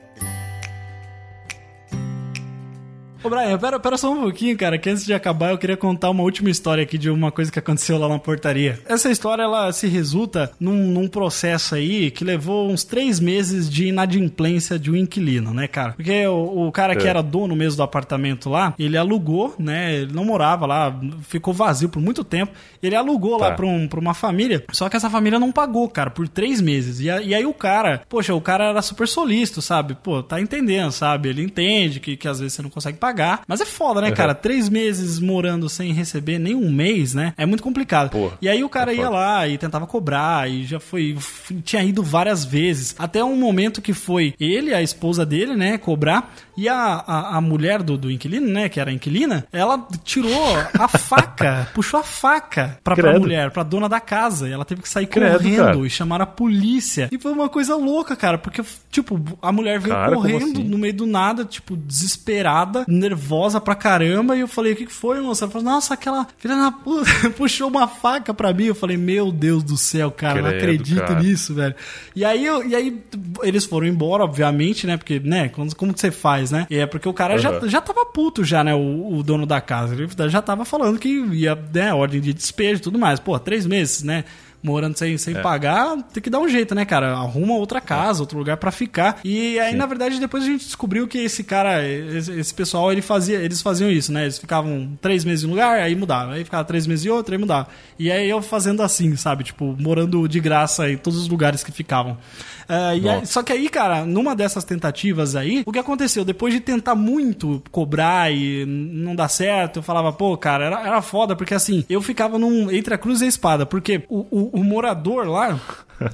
S4: Ô, Brian, pera, pera só um pouquinho, cara, que antes de acabar eu queria contar uma última história aqui de uma coisa que aconteceu lá na portaria. Essa história, ela se resulta num, num processo aí que levou uns três meses de inadimplência de um inquilino, né, cara? Porque o, o cara é. que era dono mesmo do apartamento lá, ele alugou, né, ele não morava lá, ficou vazio por muito tempo, ele alugou tá. lá pra, um, pra uma família, só que essa família não pagou, cara, por três meses. E, e aí o cara, poxa, o cara era super solícito, sabe? Pô, tá entendendo, sabe? Ele entende que, que às vezes você não consegue pagar pagar. Mas é foda, né, uhum. cara? Três meses morando sem receber nem um mês, né? É muito complicado. Porra, e aí o cara é ia lá e tentava cobrar e já foi. Tinha ido várias vezes. Até um momento que foi ele, a esposa dele, né, cobrar. E a, a, a mulher do, do inquilino, né, que era a inquilina, ela tirou a faca, puxou a faca pra, pra mulher, pra dona da casa. E ela teve que sair Credo, correndo cara. e chamar a polícia. E foi uma coisa louca, cara, porque, tipo, a mulher veio cara, correndo assim? no meio do nada, tipo, desesperada, nervosa pra caramba. E eu falei, o que foi, moça? Ela falou, nossa, aquela filha da puta puxou uma faca pra mim. Eu falei, meu Deus do céu, cara, Credo, não acredito cara. nisso, velho. E aí, eu, e aí eles foram embora, obviamente, né? Porque, né, como, como que você faz? né? E é porque o cara uhum. já, já tava puto já, né? O, o, dono da casa. Ele já tava falando que ia, né, ordem de despejo e tudo mais. Pô, três meses, né? Morando sem, sem é. pagar, tem que dar um jeito, né, cara? Arruma outra casa, é. outro lugar para ficar. E aí, Sim. na verdade, depois a gente descobriu que esse cara, esse, esse, pessoal, ele fazia, eles faziam isso, né? Eles ficavam três meses em um lugar, aí mudava. Aí ficava três meses em outro, aí mudava. E aí eu fazendo assim, sabe? Tipo, morando de graça em todos os lugares que ficavam. Uh, aí, só que aí, cara, numa dessas tentativas aí, o que aconteceu? Depois de tentar muito cobrar e não dar certo, eu falava, pô, cara, era, era foda, porque assim, eu ficava num, entre a cruz e a espada, porque o, o, o morador lá,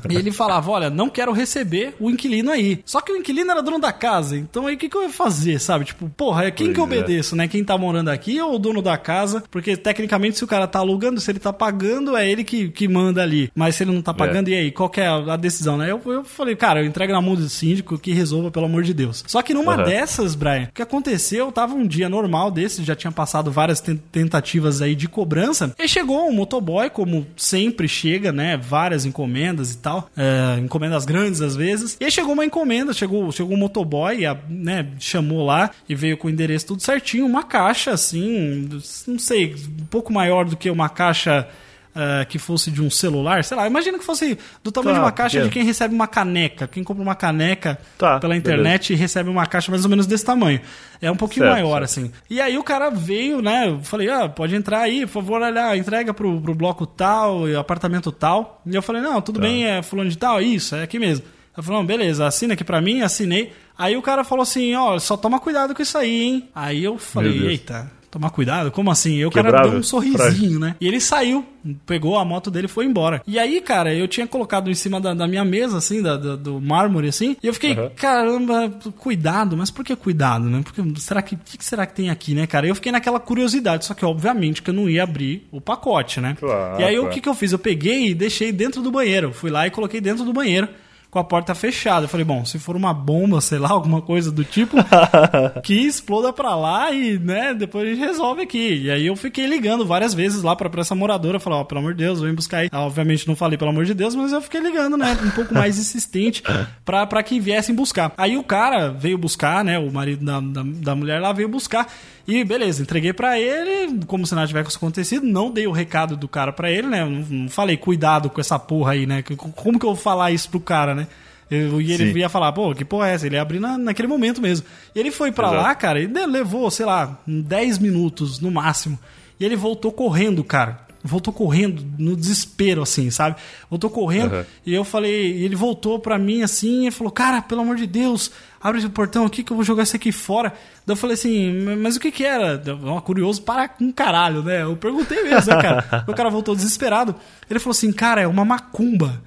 S4: ele falava: Olha, não quero receber o inquilino aí. Só que o inquilino era dono da casa. Então aí o que, que eu ia fazer, sabe? Tipo, porra, é quem pois que eu é. obedeço, é. né? Quem tá morando aqui ou o dono da casa? Porque tecnicamente, se o cara tá alugando, se ele tá pagando, é ele que, que manda ali. Mas se ele não tá pagando, é. e aí? Qual que é a decisão, né? Eu, eu falei, cara, eu entrego na mão do síndico que resolva, pelo amor de Deus. Só que numa uhum. dessas, Brian, o que aconteceu? Tava um dia normal desse, já tinha passado várias tentativas aí de cobrança. E chegou um motoboy, como sempre chega, né? Várias encomendas e tal. É, encomendas grandes às vezes. E aí chegou uma encomenda, chegou, chegou um motoboy, né, chamou lá e veio com o endereço tudo certinho, uma caixa assim, não sei, um pouco maior do que uma caixa Uh, que fosse de um celular, sei lá, imagina que fosse do tamanho tá, de uma caixa de quem recebe uma caneca. Quem compra uma caneca tá, pela internet beleza. e recebe uma caixa mais ou menos desse tamanho. É um pouquinho certo, maior, certo. assim. E aí o cara veio, né? Eu falei, ah, pode entrar aí, por favor, olha, entrega pro, pro bloco tal, apartamento tal. E eu falei, não, tudo tá. bem, é fulano de tal, isso, é aqui mesmo. Eu falei, não, beleza, assina aqui pra mim, assinei. Aí o cara falou assim, ó, só toma cuidado com isso aí, hein? Aí eu falei, eita, tomar cuidado? Como assim? E o cara deu um sorrisinho, né? E ele saiu, pegou a moto dele e foi embora. E aí, cara, eu tinha colocado em cima da, da minha mesa, assim, da, da, do mármore, assim, e eu fiquei, uhum. caramba, cuidado, mas por que cuidado, né? Porque será que, o que será que tem aqui, né, cara? Eu fiquei naquela curiosidade, só que obviamente que eu não ia abrir o pacote, né? Claro, e aí claro. o que, que eu fiz? Eu peguei e deixei dentro do banheiro. Fui lá e coloquei dentro do banheiro com a porta fechada. Eu falei, bom, se for uma bomba, sei lá, alguma coisa do tipo, que exploda pra lá e, né, depois a gente resolve aqui. E aí eu fiquei ligando várias vezes lá pra, pra essa moradora, falei, ó, oh, pelo amor de Deus, vem buscar aí. Ah, obviamente não falei pelo amor de Deus, mas eu fiquei ligando, né, um pouco mais insistente pra, pra que viessem buscar. Aí o cara veio buscar, né, o marido da, da, da mulher lá veio buscar. E beleza, entreguei para ele, como se nada tivesse acontecido, não dei o recado do cara para ele, né? Não, não, falei, cuidado com essa porra aí, né? Como que eu vou falar isso pro cara, né? Eu, e ele Sim. ia falar, pô, que porra é essa? Ele ia abrir na, naquele momento mesmo. E ele foi para lá, cara, e levou, sei lá, 10 minutos no máximo. E ele voltou correndo, cara voltou correndo no desespero, assim, sabe? Voltou correndo uhum. e eu falei, e ele voltou pra mim assim e falou, cara, pelo amor de Deus, abre o portão aqui que eu vou jogar isso aqui fora. Daí eu falei assim, mas o que que era? Uma curioso para um caralho, né? Eu perguntei mesmo, né, cara? o cara voltou desesperado. Ele falou assim, cara, é uma macumba.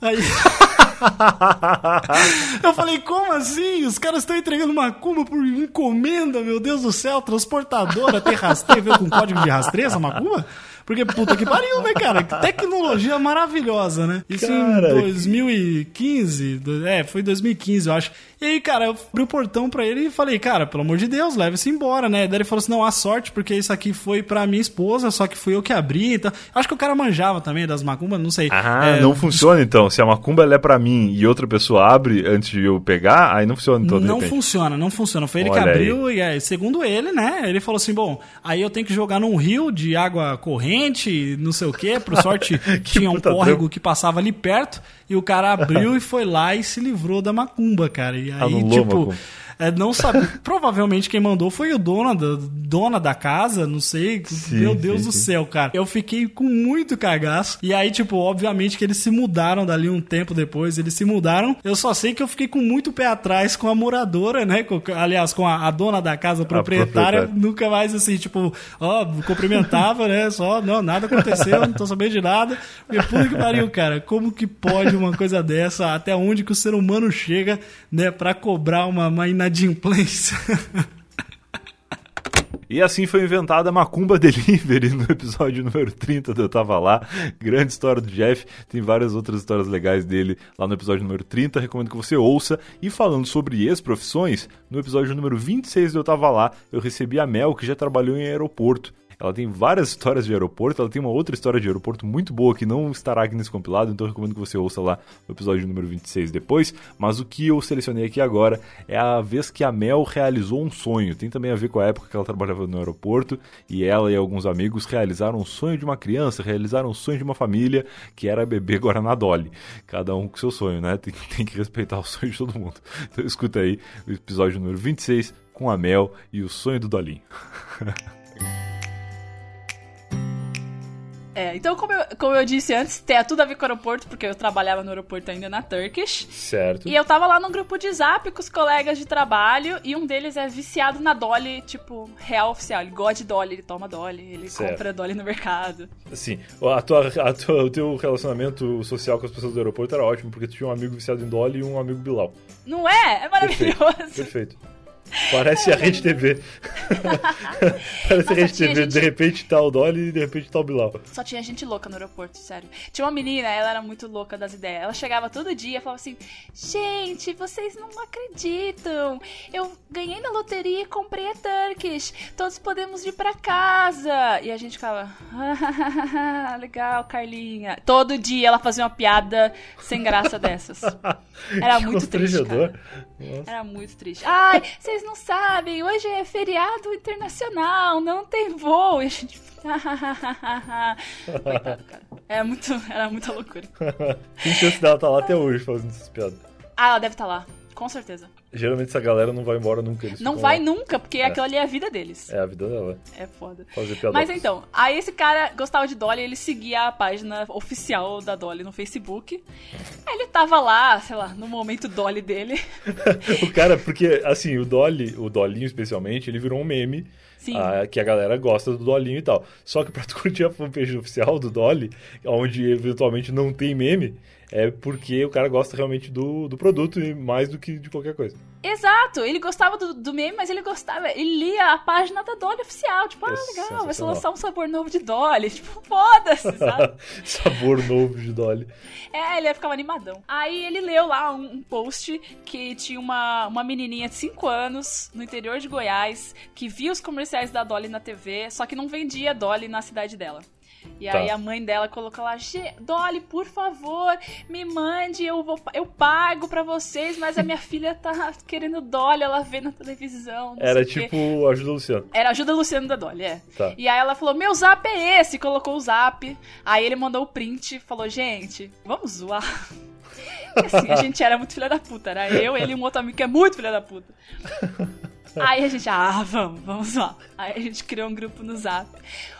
S4: Aí. eu falei, como assim? Os caras estão entregando macumba por encomenda, meu Deus do céu, transportadora, tem rastreio, veio com código de rastreio essa macumba? Porque puta que pariu, né, cara? Que tecnologia maravilhosa, né? Isso
S1: Cara,
S4: em 2015. do- É, foi 2015, eu acho. E aí, cara, eu abri o portão pra ele e falei, cara, pelo amor de Deus, leve-se embora, né? Daí ele falou assim: não, a sorte, porque isso aqui foi pra minha esposa, só que fui eu que abri. Então, acho que o cara manjava também das macumbas, não sei.
S1: Ah,
S4: É,
S1: não funciona então. Se a macumba é pra mim e outra pessoa abre antes de eu pegar, aí não funciona então
S4: não funciona, não funciona. Foi ele
S1: Olha
S4: que
S1: aí.
S4: abriu e aí, segundo ele, né? Ele falou assim: bom, aí eu tenho que jogar num rio de água corrente, não sei o quê. Por sorte, tinha um córrego
S1: trampo.
S4: que passava ali perto. E o cara abriu e foi lá e se livrou da macumba, cara. E aí,
S1: Anulou
S4: tipo.
S1: macumba.
S4: É, não sabe. Provavelmente quem mandou foi o dono da, dona da casa, não sei.
S1: Sim,
S4: Meu Deus
S1: sim,
S4: do
S1: sim.
S4: céu, cara. Eu fiquei com muito cagaço. E aí, tipo, obviamente que eles se mudaram dali um tempo depois. Eles se mudaram. Eu só sei que eu fiquei com muito pé atrás com a moradora, né? Com- aliás, com a, a dona da casa a proprietária.
S1: proprietária.
S4: Nunca mais assim, tipo, ó, cumprimentava, né? Só, não, nada aconteceu, não tô sabendo de nada. Porque puta que pariu, cara. Como que pode uma coisa dessa? Até onde que o ser humano chega, né? Pra cobrar uma, uma inadimplência?
S1: E assim foi inventada a Macumba Delivery no episódio número 30 do Eu Tava Lá. Grande história do Jeff. Tem várias outras histórias legais dele lá no episódio número 30. Recomendo que você ouça. E falando sobre ex-profissões, no episódio número 26 do Eu Tava Lá, eu recebi a Mel, que já trabalhou em aeroporto. Ela tem várias histórias de aeroporto, ela tem uma outra história de aeroporto muito boa que não estará aqui nesse compilado, então eu recomendo que você ouça lá no episódio número 26 depois. Mas o que eu selecionei aqui agora é a vez que a Mel realizou um sonho. Tem também a ver com a época que ela trabalhava no aeroporto e ela e alguns amigos realizaram um sonho de uma criança, realizaram um sonho de uma família que era beber Guaraná Dolly. Cada um com seu sonho, né? Tem, tem que respeitar o sonho de todo mundo. Então escuta aí o episódio número 26 com a Mel e o sonho do Dolinho.
S5: É, então, como eu, como eu disse antes, tem tudo a ver com o aeroporto, porque eu trabalhava no aeroporto ainda na Turkish.
S1: Certo.
S5: E eu tava lá num grupo de zap com os colegas de trabalho, e um deles é viciado na Dolly, tipo, real oficial. Ele gosta de Dolly, ele toma Dolly, ele
S1: Certo.
S5: compra Dolly no mercado.
S1: Assim, a tua, a tua- o teu relacionamento social com as pessoas do aeroporto era ótimo, porque tu tinha um amigo viciado em Dolly e um amigo Bilal.
S5: Não é? É maravilhoso.
S1: Perfeito. Parece a Rede TV. Parece a Rede TV,
S5: gente-
S1: de repente tá o Dolly e de repente tá o Bilal.
S5: Só tinha gente louca no aeroporto, sério. Tinha uma menina, ela era muito louca das ideias. Ela chegava todo dia e falava assim: Gente, vocês não acreditam. Eu ganhei na loteria e comprei a Turkish. Todos podemos ir pra casa. E a gente ficava: "Ah, Legal, Carlinha. Todo dia ela fazia uma piada sem graça dessas. Era muito triste. Era muito triste. Ai, vocês não sabem, hoje é feriado internacional, não tem voo. E a gente. Coitado, cara. Era, muito, era muita loucura.
S1: Tem chance dela tá lá até hoje fazendo essas piadas.
S5: Ah, ela deve estar lá, com certeza.
S1: Geralmente essa galera não vai embora nunca. Eles
S5: Não vai
S1: lá.
S5: nunca, porque aquilo ali é a vida deles.
S1: É a vida dela,
S5: É foda.
S1: fazer piada.
S5: Mas então, aí esse cara gostava de Dolly, ele seguia a página oficial da Dolly no Facebook. Aí ele tava lá, sei lá, no momento Dolly dele.
S1: o cara, porque assim, o Dolly, o Dolinho especialmente, ele virou um meme.
S5: Sim.
S1: ah, que a galera gosta do Dolinho e tal. Só que pra tu curtir a fanpage oficial do Dolly, onde eventualmente não tem meme, é porque o cara gosta realmente do, do produto e mais do que de qualquer coisa.
S5: Exato, ele gostava do, do meme, mas ele gostava, ele lia a página da Dolly oficial, tipo, ah, legal, vai se lançar um sabor novo de Dolly, tipo, foda-se, sabe?
S1: Sabor novo de Dolly.
S5: É, ele ficava animadão. Aí ele leu lá um, um post que tinha uma, uma menininha de 5 anos no interior de Goiás que via os comerciais da Dolly na TV, só que não vendia Dolly na cidade dela. E
S1: Tá.
S5: aí a mãe dela colocou lá, "Gê, Dolly, por favor, me mande, eu vou, eu pago pra vocês, mas a minha filha tá querendo Dolly, ela vê na televisão.
S1: Era
S5: sei o quê."
S1: tipo Ajuda o Luciano.
S5: Era ajuda Luciano da Dolly, é.
S1: Tá.
S5: E aí ela falou, meu zap é esse, colocou o zap. Aí ele mandou o print, falou, gente, vamos zoar. E assim, a gente era muito filha da puta, era eu, ele e um outro amigo que é muito filha da puta. Aí a gente, ah, vamos, vamos lá. Aí a gente criou um grupo no Zap.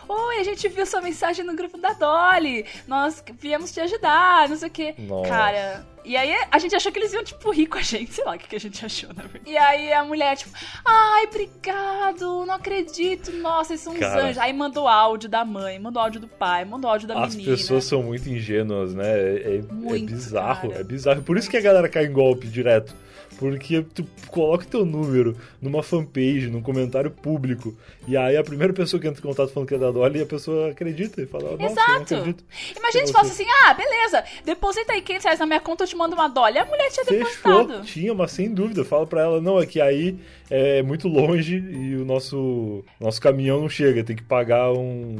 S5: Oi, a gente viu sua mensagem no grupo da Dolly. Nós viemos te ajudar, não sei o quê.
S1: Nossa.
S5: Cara, e aí a gente achou que eles iam, tipo, rir com a gente. Sei lá o que, que a gente achou, na verdade. E aí a mulher, tipo, ai, obrigado, não acredito. Nossa, eles são uns
S1: Cara.
S5: anjos. Aí mandou áudio da mãe, mandou áudio do pai, mandou áudio da
S1: As
S5: menina.
S1: pessoas são muito ingênuas, né? É, é- é
S5: Muito,
S1: bizarro,
S5: cara.
S1: é bizarro. Por isso que a galera cai em golpe direto. Porque tu coloca teu número numa fanpage, num comentário público, e aí a primeira pessoa que entra em contato falando que é da Dolly, a pessoa acredita e fala, nossa, eu
S5: Exato.
S1: acredito.
S5: Imagina se
S1: Então,
S5: fosse assim, ah, beleza, deposita aí 500 reais na minha conta, eu te mando uma dolly. A mulher tinha
S1: Fechou,
S5: depositado.
S1: tinha, mas sem dúvida. Fala pra ela, não, é que aí é muito longe e o nosso, nosso caminhão não chega, tem que pagar um,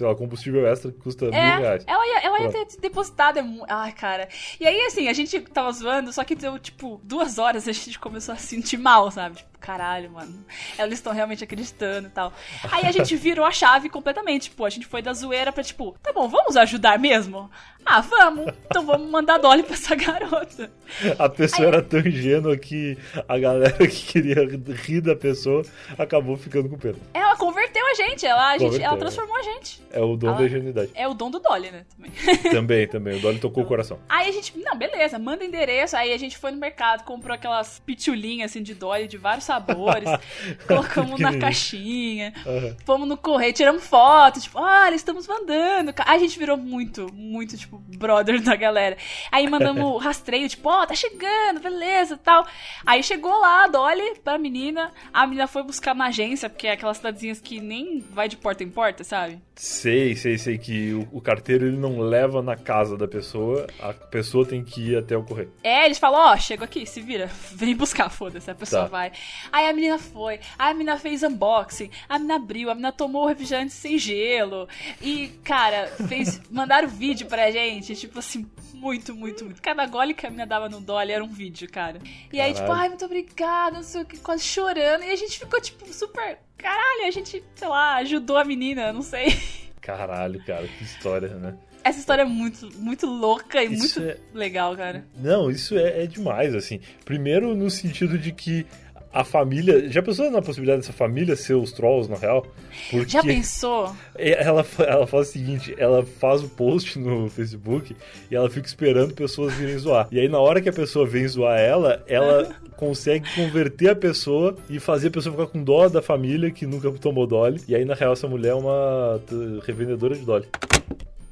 S1: sei lá, combustível extra que custa mil
S5: É,
S1: reais.
S5: ela ia, ela ia ter depositado. é Ai, cara. E aí, assim, a gente tava zoando, só que deu, tipo, duas horas a gente começou a se sentir mal, sabe? Caralho, mano. Eles estão realmente acreditando e tal. Aí a gente virou a chave completamente. Tipo, a gente foi da zoeira pra, tipo, tá bom, vamos ajudar mesmo? Ah, vamos. Então vamos mandar Dolly pra essa garota.
S1: A pessoa era tão ingênua que a galera que queria rir da pessoa acabou ficando com pena.
S5: Ela converteu a gente, ela, a gente, ela
S1: é.
S5: transformou a gente.
S1: É o dom
S5: Ela-
S1: da ingenuidade.
S5: É o dom do Dolly, né? Também.
S1: também, também. O Dolly tocou o coração.
S5: Aí a gente, não, beleza, manda endereço. Aí a gente foi no mercado, comprou aquelas pitulinhas assim de Dolly de vários sabores, colocamos na caixinha,
S1: Aham.
S5: fomos no correio, tiramos foto, tipo, olha, estamos mandando. A gente virou muito, muito, tipo, brother da galera. Aí mandamos rastreio, tipo, ó, tá chegando, beleza tal. Aí chegou lá a Dolly pra menina, a menina foi buscar na agência, porque é aquelas cidadezinhas que nem vai de porta em porta, sabe?
S1: Sei, sei, sei que o, o carteiro ele não leva na casa da pessoa, a pessoa tem que ir até o correio.
S5: É, eles falam, ó, chego aqui, se vira, vem buscar, foda-se, a pessoa
S1: Tá.
S5: vai. Aí a menina foi, aí a menina fez unboxing, a menina abriu, a menina tomou o refrigerante sem gelo. E, cara, fez, mandaram vídeo pra gente, tipo assim, muito, muito, muito. Cada gole que a menina dava no Dolly era um vídeo, cara. E aí, tipo,
S1: Caralho.
S5: ai, muito obrigada, não sei o que, quase chorando. E a gente ficou, tipo, super. Caralho, a gente, sei lá, ajudou a menina, não sei.
S1: Caralho, cara, que história, né?
S5: Essa história é muito, muito louca e
S1: Isso
S5: muito
S1: é-
S5: legal, cara.
S1: Não, isso é, é demais, assim. Primeiro, no sentido de que a família. Já pensou na possibilidade dessa família ser os trolls, na real? Porque
S5: Já pensou?
S1: ela, ela faz o seguinte: ela faz o post no Facebook e ela fica esperando pessoas virem zoar. E aí, na hora que a pessoa vem zoar ela, ela consegue converter a pessoa e fazer a pessoa ficar com dó da família que nunca tomou Dolly. E aí, na real, essa mulher é uma revendedora de Dolly.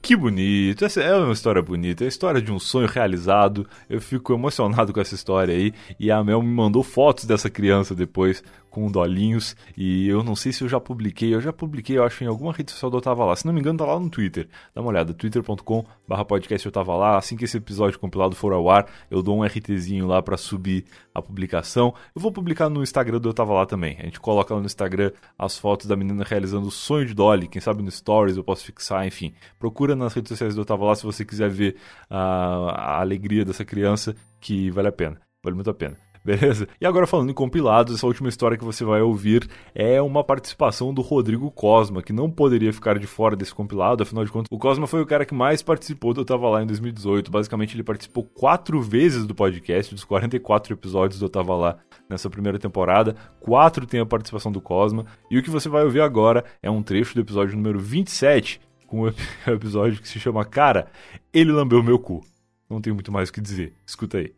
S1: Que bonito, essa é uma história bonita, é a história de um sonho realizado. Eu fico emocionado com essa história aí. E a Mel me mandou fotos dessa criança depois com dolinhos. E eu não sei se eu já publiquei, eu já publiquei, eu acho, em alguma rede social do Eu Tava Lá. Se não me engano, tá lá no Twitter. Dá uma olhada, twitter.com/barra podcast Eu Tava Lá. Assim que esse episódio compilado for ao ar, eu dou um RTzinho lá pra subir a publicação. Eu vou publicar no Instagram do Eu Tava Lá também. A gente coloca lá no Instagram as fotos da menina realizando o sonho de Dolly. Quem sabe no Stories eu posso fixar, enfim. Procura nas redes sociais do Eu Tava Lá se você quiser ver a, a alegria dessa criança, que vale a pena. Vale muito a pena. Beleza? E agora falando em compilados, essa última história que você vai ouvir é uma participação do Rodrigo Cosma, que não poderia ficar de fora desse compilado, afinal de contas, o Cosma foi o cara que mais participou do Eu Tava Lá em 2018. Basicamente, ele participou quatro vezes do podcast, dos 44 episódios do Eu Tava Lá nessa primeira temporada. Quatro tem a participação do Cosma. E o que você vai ouvir agora é um trecho do episódio número 27, com o ep- episódio que se chama Cara, ele lambeu meu cu. Não tem muito mais o que dizer. Escuta aí.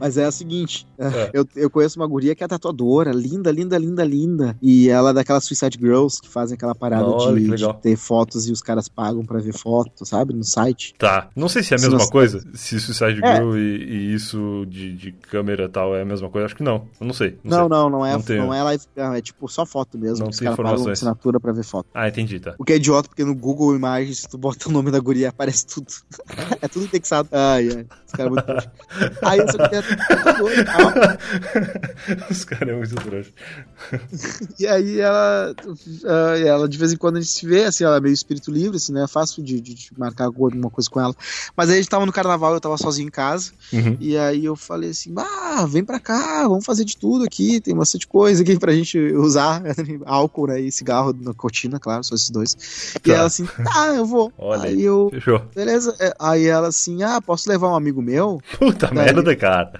S6: Mas é o seguinte,
S1: É.
S6: eu, eu conheço uma guria que é tatuadora, linda, linda, linda, linda. E ela é daquelas Suicide Girls que fazem aquela parada de, de ter fotos e os caras pagam pra ver foto, sabe? No site.
S1: Tá. Não sei se é a
S6: Se
S1: mesma
S6: nós-
S1: coisa. Se Suicide
S6: É.
S1: Girl e, e isso de, de câmera e tal é a mesma coisa. Acho que não. Eu não sei. Não,
S6: Não,
S1: sei.
S6: não, não é,
S1: Não
S6: não,
S1: tenho.
S6: é live, é é tipo só foto mesmo.
S1: Não
S6: os
S1: tem
S6: caras pagam assinatura pra ver foto.
S1: Ah, entendi, tá.
S6: O que é idiota, porque no Google Imagens, se tu bota o nome da guria, aparece tudo. é tudo indexado. Ai, ai. Os caras muito trouxa. Aí eu só queria.
S1: Os caras é muito trouxa.
S6: E aí ela, ah, ela, de vez em quando a gente se vê, assim, ela é meio espírito livre, assim, né? É fácil de, de- de marcar alguma coisa com ela. Mas aí a gente tava no carnaval, eu tava sozinho em casa.
S1: Uhum.
S6: E aí eu falei assim, ah, vem pra cá, vamos fazer de tudo aqui, tem bastante coisa aqui pra gente usar. Álcool, né? E cigarro na cortina, claro, só esses dois. E
S1: Tá.
S6: ela assim, tá, eu vou.
S1: Olha
S6: aí
S1: aí.
S6: eu,
S1: Fechou.
S6: beleza. É, Aí ela assim, ah, posso levar um amigo meu?
S1: Puta
S6: Daí-
S1: merda, cara.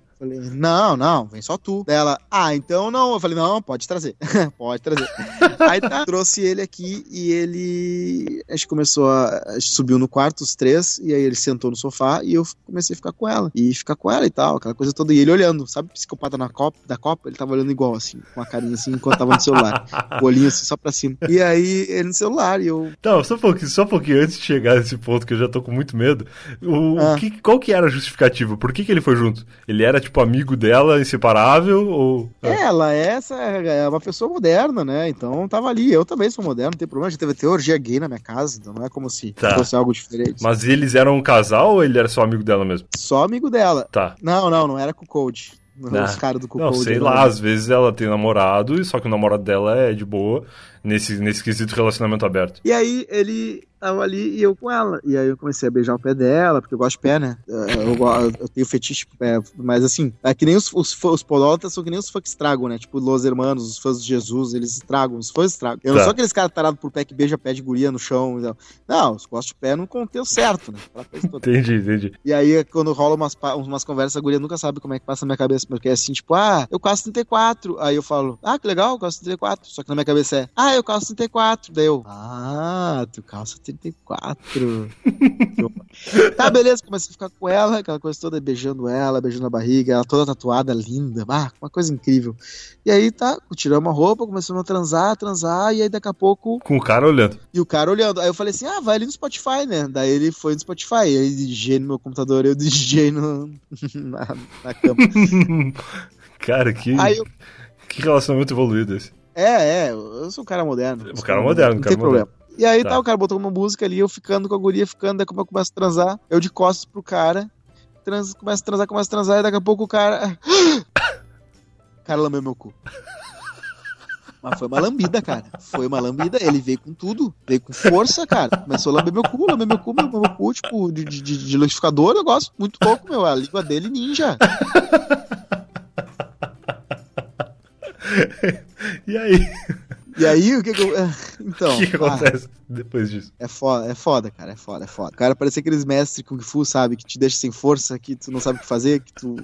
S6: Falei, não, não, vem só tu. Daí ela, ah, então não. Eu falei, não, pode trazer. pode trazer. Aí tá, trouxe ele aqui e ele. A gente começou a. A gente subiu no quarto, os três, e aí ele sentou no sofá e eu comecei a ficar com ela. E ficar com ela e tal, aquela coisa toda. E ele olhando, sabe, psicopata na copa, da Copa? Ele tava olhando igual, assim, com a carinha assim, enquanto tava no celular. o olhinho assim, só pra cima. E aí ele no celular e eu.
S1: Não, só um pouquinho, só um pouquinho antes de chegar nesse ponto que eu já tô com muito medo. O,
S6: Ah.
S1: que, qual que era a justificativa? Por que, que ele foi junto? Ele era, tipo, amigo dela, inseparável? Ou.
S6: Ela, essa é uma pessoa moderna, né? Então tava ali. Eu também sou moderno, não tem problema. Já teve até orgia gay na minha casa, então não é como se
S1: Tá.
S6: fosse algo diferente.
S1: Mas eles eram um casal ou ele era só amigo dela mesmo?
S6: Só amigo dela.
S1: Tá.
S6: Não, não, não era com o Code. Não,
S1: Ah.
S6: os caras do
S1: Não, sei lá, às vezes ela tem namorado, e só que o namorado dela é de boa nesse, nesse quesito relacionamento aberto.
S6: E aí ele tava ali e eu com ela. E aí eu comecei a beijar o pé dela, porque eu gosto de pé, né? Eh, Eu, go- eu tenho fetiche pé. Mas assim, é que nem os, os, os podólatras são que nem os fãs que estragam, né? Tipo, Los Hermanos, os fãs de Jesus, eles estragam, os fãs estragam. Eu não
S1: Tá.
S6: sou aqueles caras tarados por pé que beija pé de guria no chão. Não, não eu gosto de pé no contexto certo, né?
S1: Entendi, entendi.
S6: E aí, quando rola umas, umas conversas, a guria nunca sabe como é que passa na minha cabeça, porque é assim, tipo, ah, eu caso 34. Aí eu falo, ah, que legal, eu caso 34. Só que na minha cabeça é, ah, eu caso 34. Daí eu, ah, tu calça 34. Eu, tá, beleza, comecei a ficar com ela, aquela coisa toda, beijando ela, beijando a barriga, ela toda tatuada, linda, ah, uma coisa incrível. E aí, tá, tiramos a roupa, começamos a transar, transar, e aí daqui a pouco
S1: Com o cara olhando.
S6: e o cara olhando. Aí eu falei assim: ah, vai ali no Spotify, né? Daí ele foi no Spotify. Ele DJ no meu computador, eu DJ no, na, na cama.
S1: cara, que,
S6: eu,
S1: que relacionamento evoluído esse.
S6: É, é, eu sou um cara moderno.
S1: O cara moderno,
S6: não
S1: cara
S6: tem problema. E aí
S1: Tá.
S6: tá. o cara botou uma música ali, eu ficando com a guria, ficando, daí como eu começo a transar, eu de costas pro cara, trans, começo a transar, começo a transar, e daqui a pouco o cara. O cara lambeu meu cu. Mas foi uma lambida, cara. Foi uma lambida. Ele veio com tudo. Veio com força, cara. Começou a lamber meu cu, lamber meu cu, meu, meu cu, tipo, de, de, de liquidificador, negócio muito louco, meu. A língua dele ninja.
S1: E aí,
S6: E aí, o que que eu. ah, Então.
S1: o que, que
S6: ah,
S1: acontece depois disso?
S6: É foda, é foda, cara, é foda, é foda. O cara parece aqueles mestres Kung Fu, sabe? Que te deixa sem força, que tu não sabe o que fazer, que tu.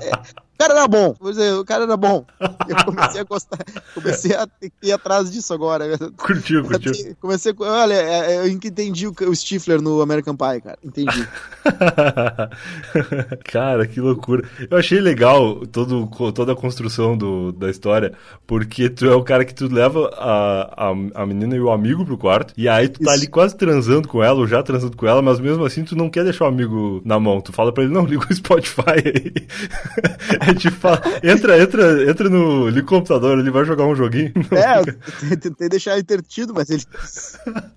S6: É. O cara era bom, vou dizer, o cara era bom. Eu comecei a gostar, comecei a ter que ir atrás disso agora.
S1: Curtiu, curtiu.
S6: Comecei com. Olha, é, é, eu entendi o, o Stifler no American Pie, cara. Entendi.
S1: Cara, que loucura. Eu achei legal todo, toda a construção do, da história, porque tu é o cara que tu leva a, a, a menina e o amigo pro quarto, e aí tu tá
S6: Isso.
S1: ali quase transando com ela, ou já transando com ela, mas mesmo assim tu não quer deixar o amigo na mão. Tu fala pra ele, não, liga o Spotify aí. aí te fala, entra, entra, entra no. Computador, ele vai jogar um joguinho.
S6: É, eu tentei deixar entretido, mas ele.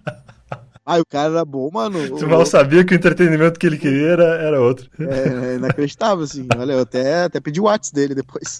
S6: Ai, o cara era bom, mano.
S1: Tu mal sabia que o entretenimento que ele queria era, era outro.
S6: É, é inacreditável, assim. Olha, eu até, até pedi o WhatsApp dele depois.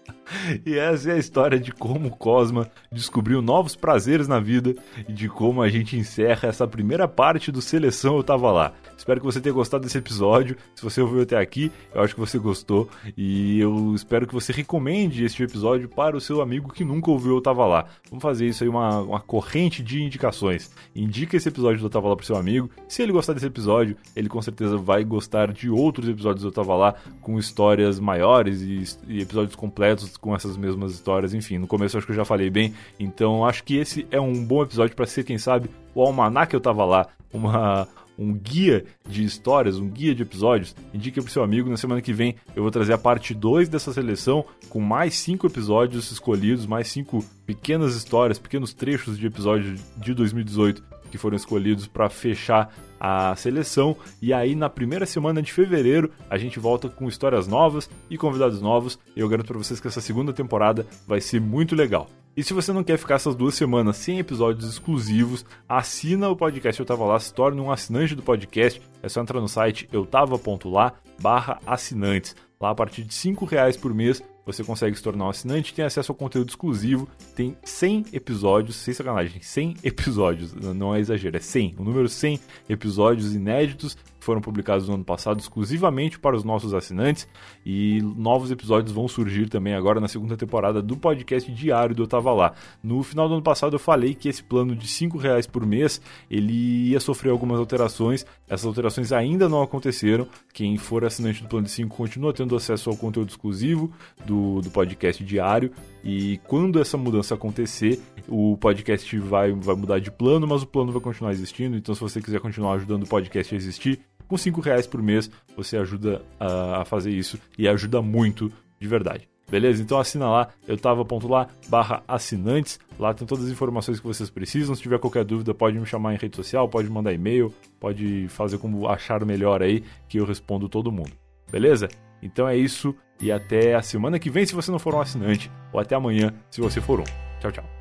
S1: E essa é a história de como o Cosma descobriu novos prazeres na vida e de como a gente encerra essa primeira parte do Seleção Eu Tava Lá. Espero que você tenha gostado desse episódio. Se você ouviu até aqui, eu acho que você gostou. E eu espero que você recomende este episódio para o seu amigo que nunca ouviu Eu Tava Lá. Vamos fazer isso aí, uma, uma corrente de indicações. Indica esse episódio do Eu Tava Lá pro seu amigo. Se ele gostar desse episódio, ele com certeza vai gostar de outros episódios do Eu Tava Lá com histórias maiores e, e episódios completos com essas mesmas histórias. Enfim, no começo acho que eu já falei bem. Então acho que esse é um bom episódio para ser, quem sabe, o almanac Eu Tava Lá. Uma, um guia de histórias, um guia de episódios. Indique pro seu amigo. Na semana que vem eu vou trazer a parte 2 dessa seleção com mais cinco episódios escolhidos, mais cinco pequenas histórias, pequenos trechos de episódios de 2018 que foram escolhidos para fechar a seleção. E aí, na primeira semana de fevereiro, a gente volta com histórias novas e convidados novos. Eu garanto para vocês que essa segunda temporada vai ser muito legal. E se você não quer ficar essas duas semanas sem episódios exclusivos, assina o podcast Eu Tava Lá, se torne um assinante do podcast. É só entrar no site eutava.lá barra assinantes. Lá, a partir de R$ reais por mês, você consegue se tornar um assinante, tem acesso ao conteúdo exclusivo, tem 100 episódios, sem sacanagem, 100 episódios, não é exagero, é 100, o número 100 episódios inéditos foram publicados no ano passado exclusivamente para os nossos assinantes e novos episódios vão surgir também agora na segunda temporada do podcast diário do Eu Tava Lá. No final do ano passado eu falei que esse plano de 5 reais por mês ele ia sofrer algumas alterações, essas alterações ainda não aconteceram, quem for assinante do plano de 5 continua tendo acesso ao conteúdo exclusivo do, do podcast diário e quando essa mudança acontecer, o podcast vai, vai mudar de plano, mas o plano vai continuar existindo. Então, se você quiser continuar ajudando o podcast a existir, com 5 reais por mês você ajuda a, fazer isso e ajuda muito de verdade. Beleza? Então assina lá, eu tava.lá barra assinantes. Lá tem todas as informações que vocês precisam. Se tiver qualquer dúvida, pode me chamar em rede social, pode mandar e-mail, pode fazer como achar melhor aí, que eu respondo todo mundo. Beleza? Então é isso e até a semana que vem se você não for um assinante, ou até amanhã se você for um. Tchau, tchau.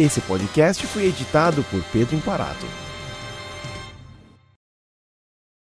S7: Esse podcast foi editado por Pedro Imparato.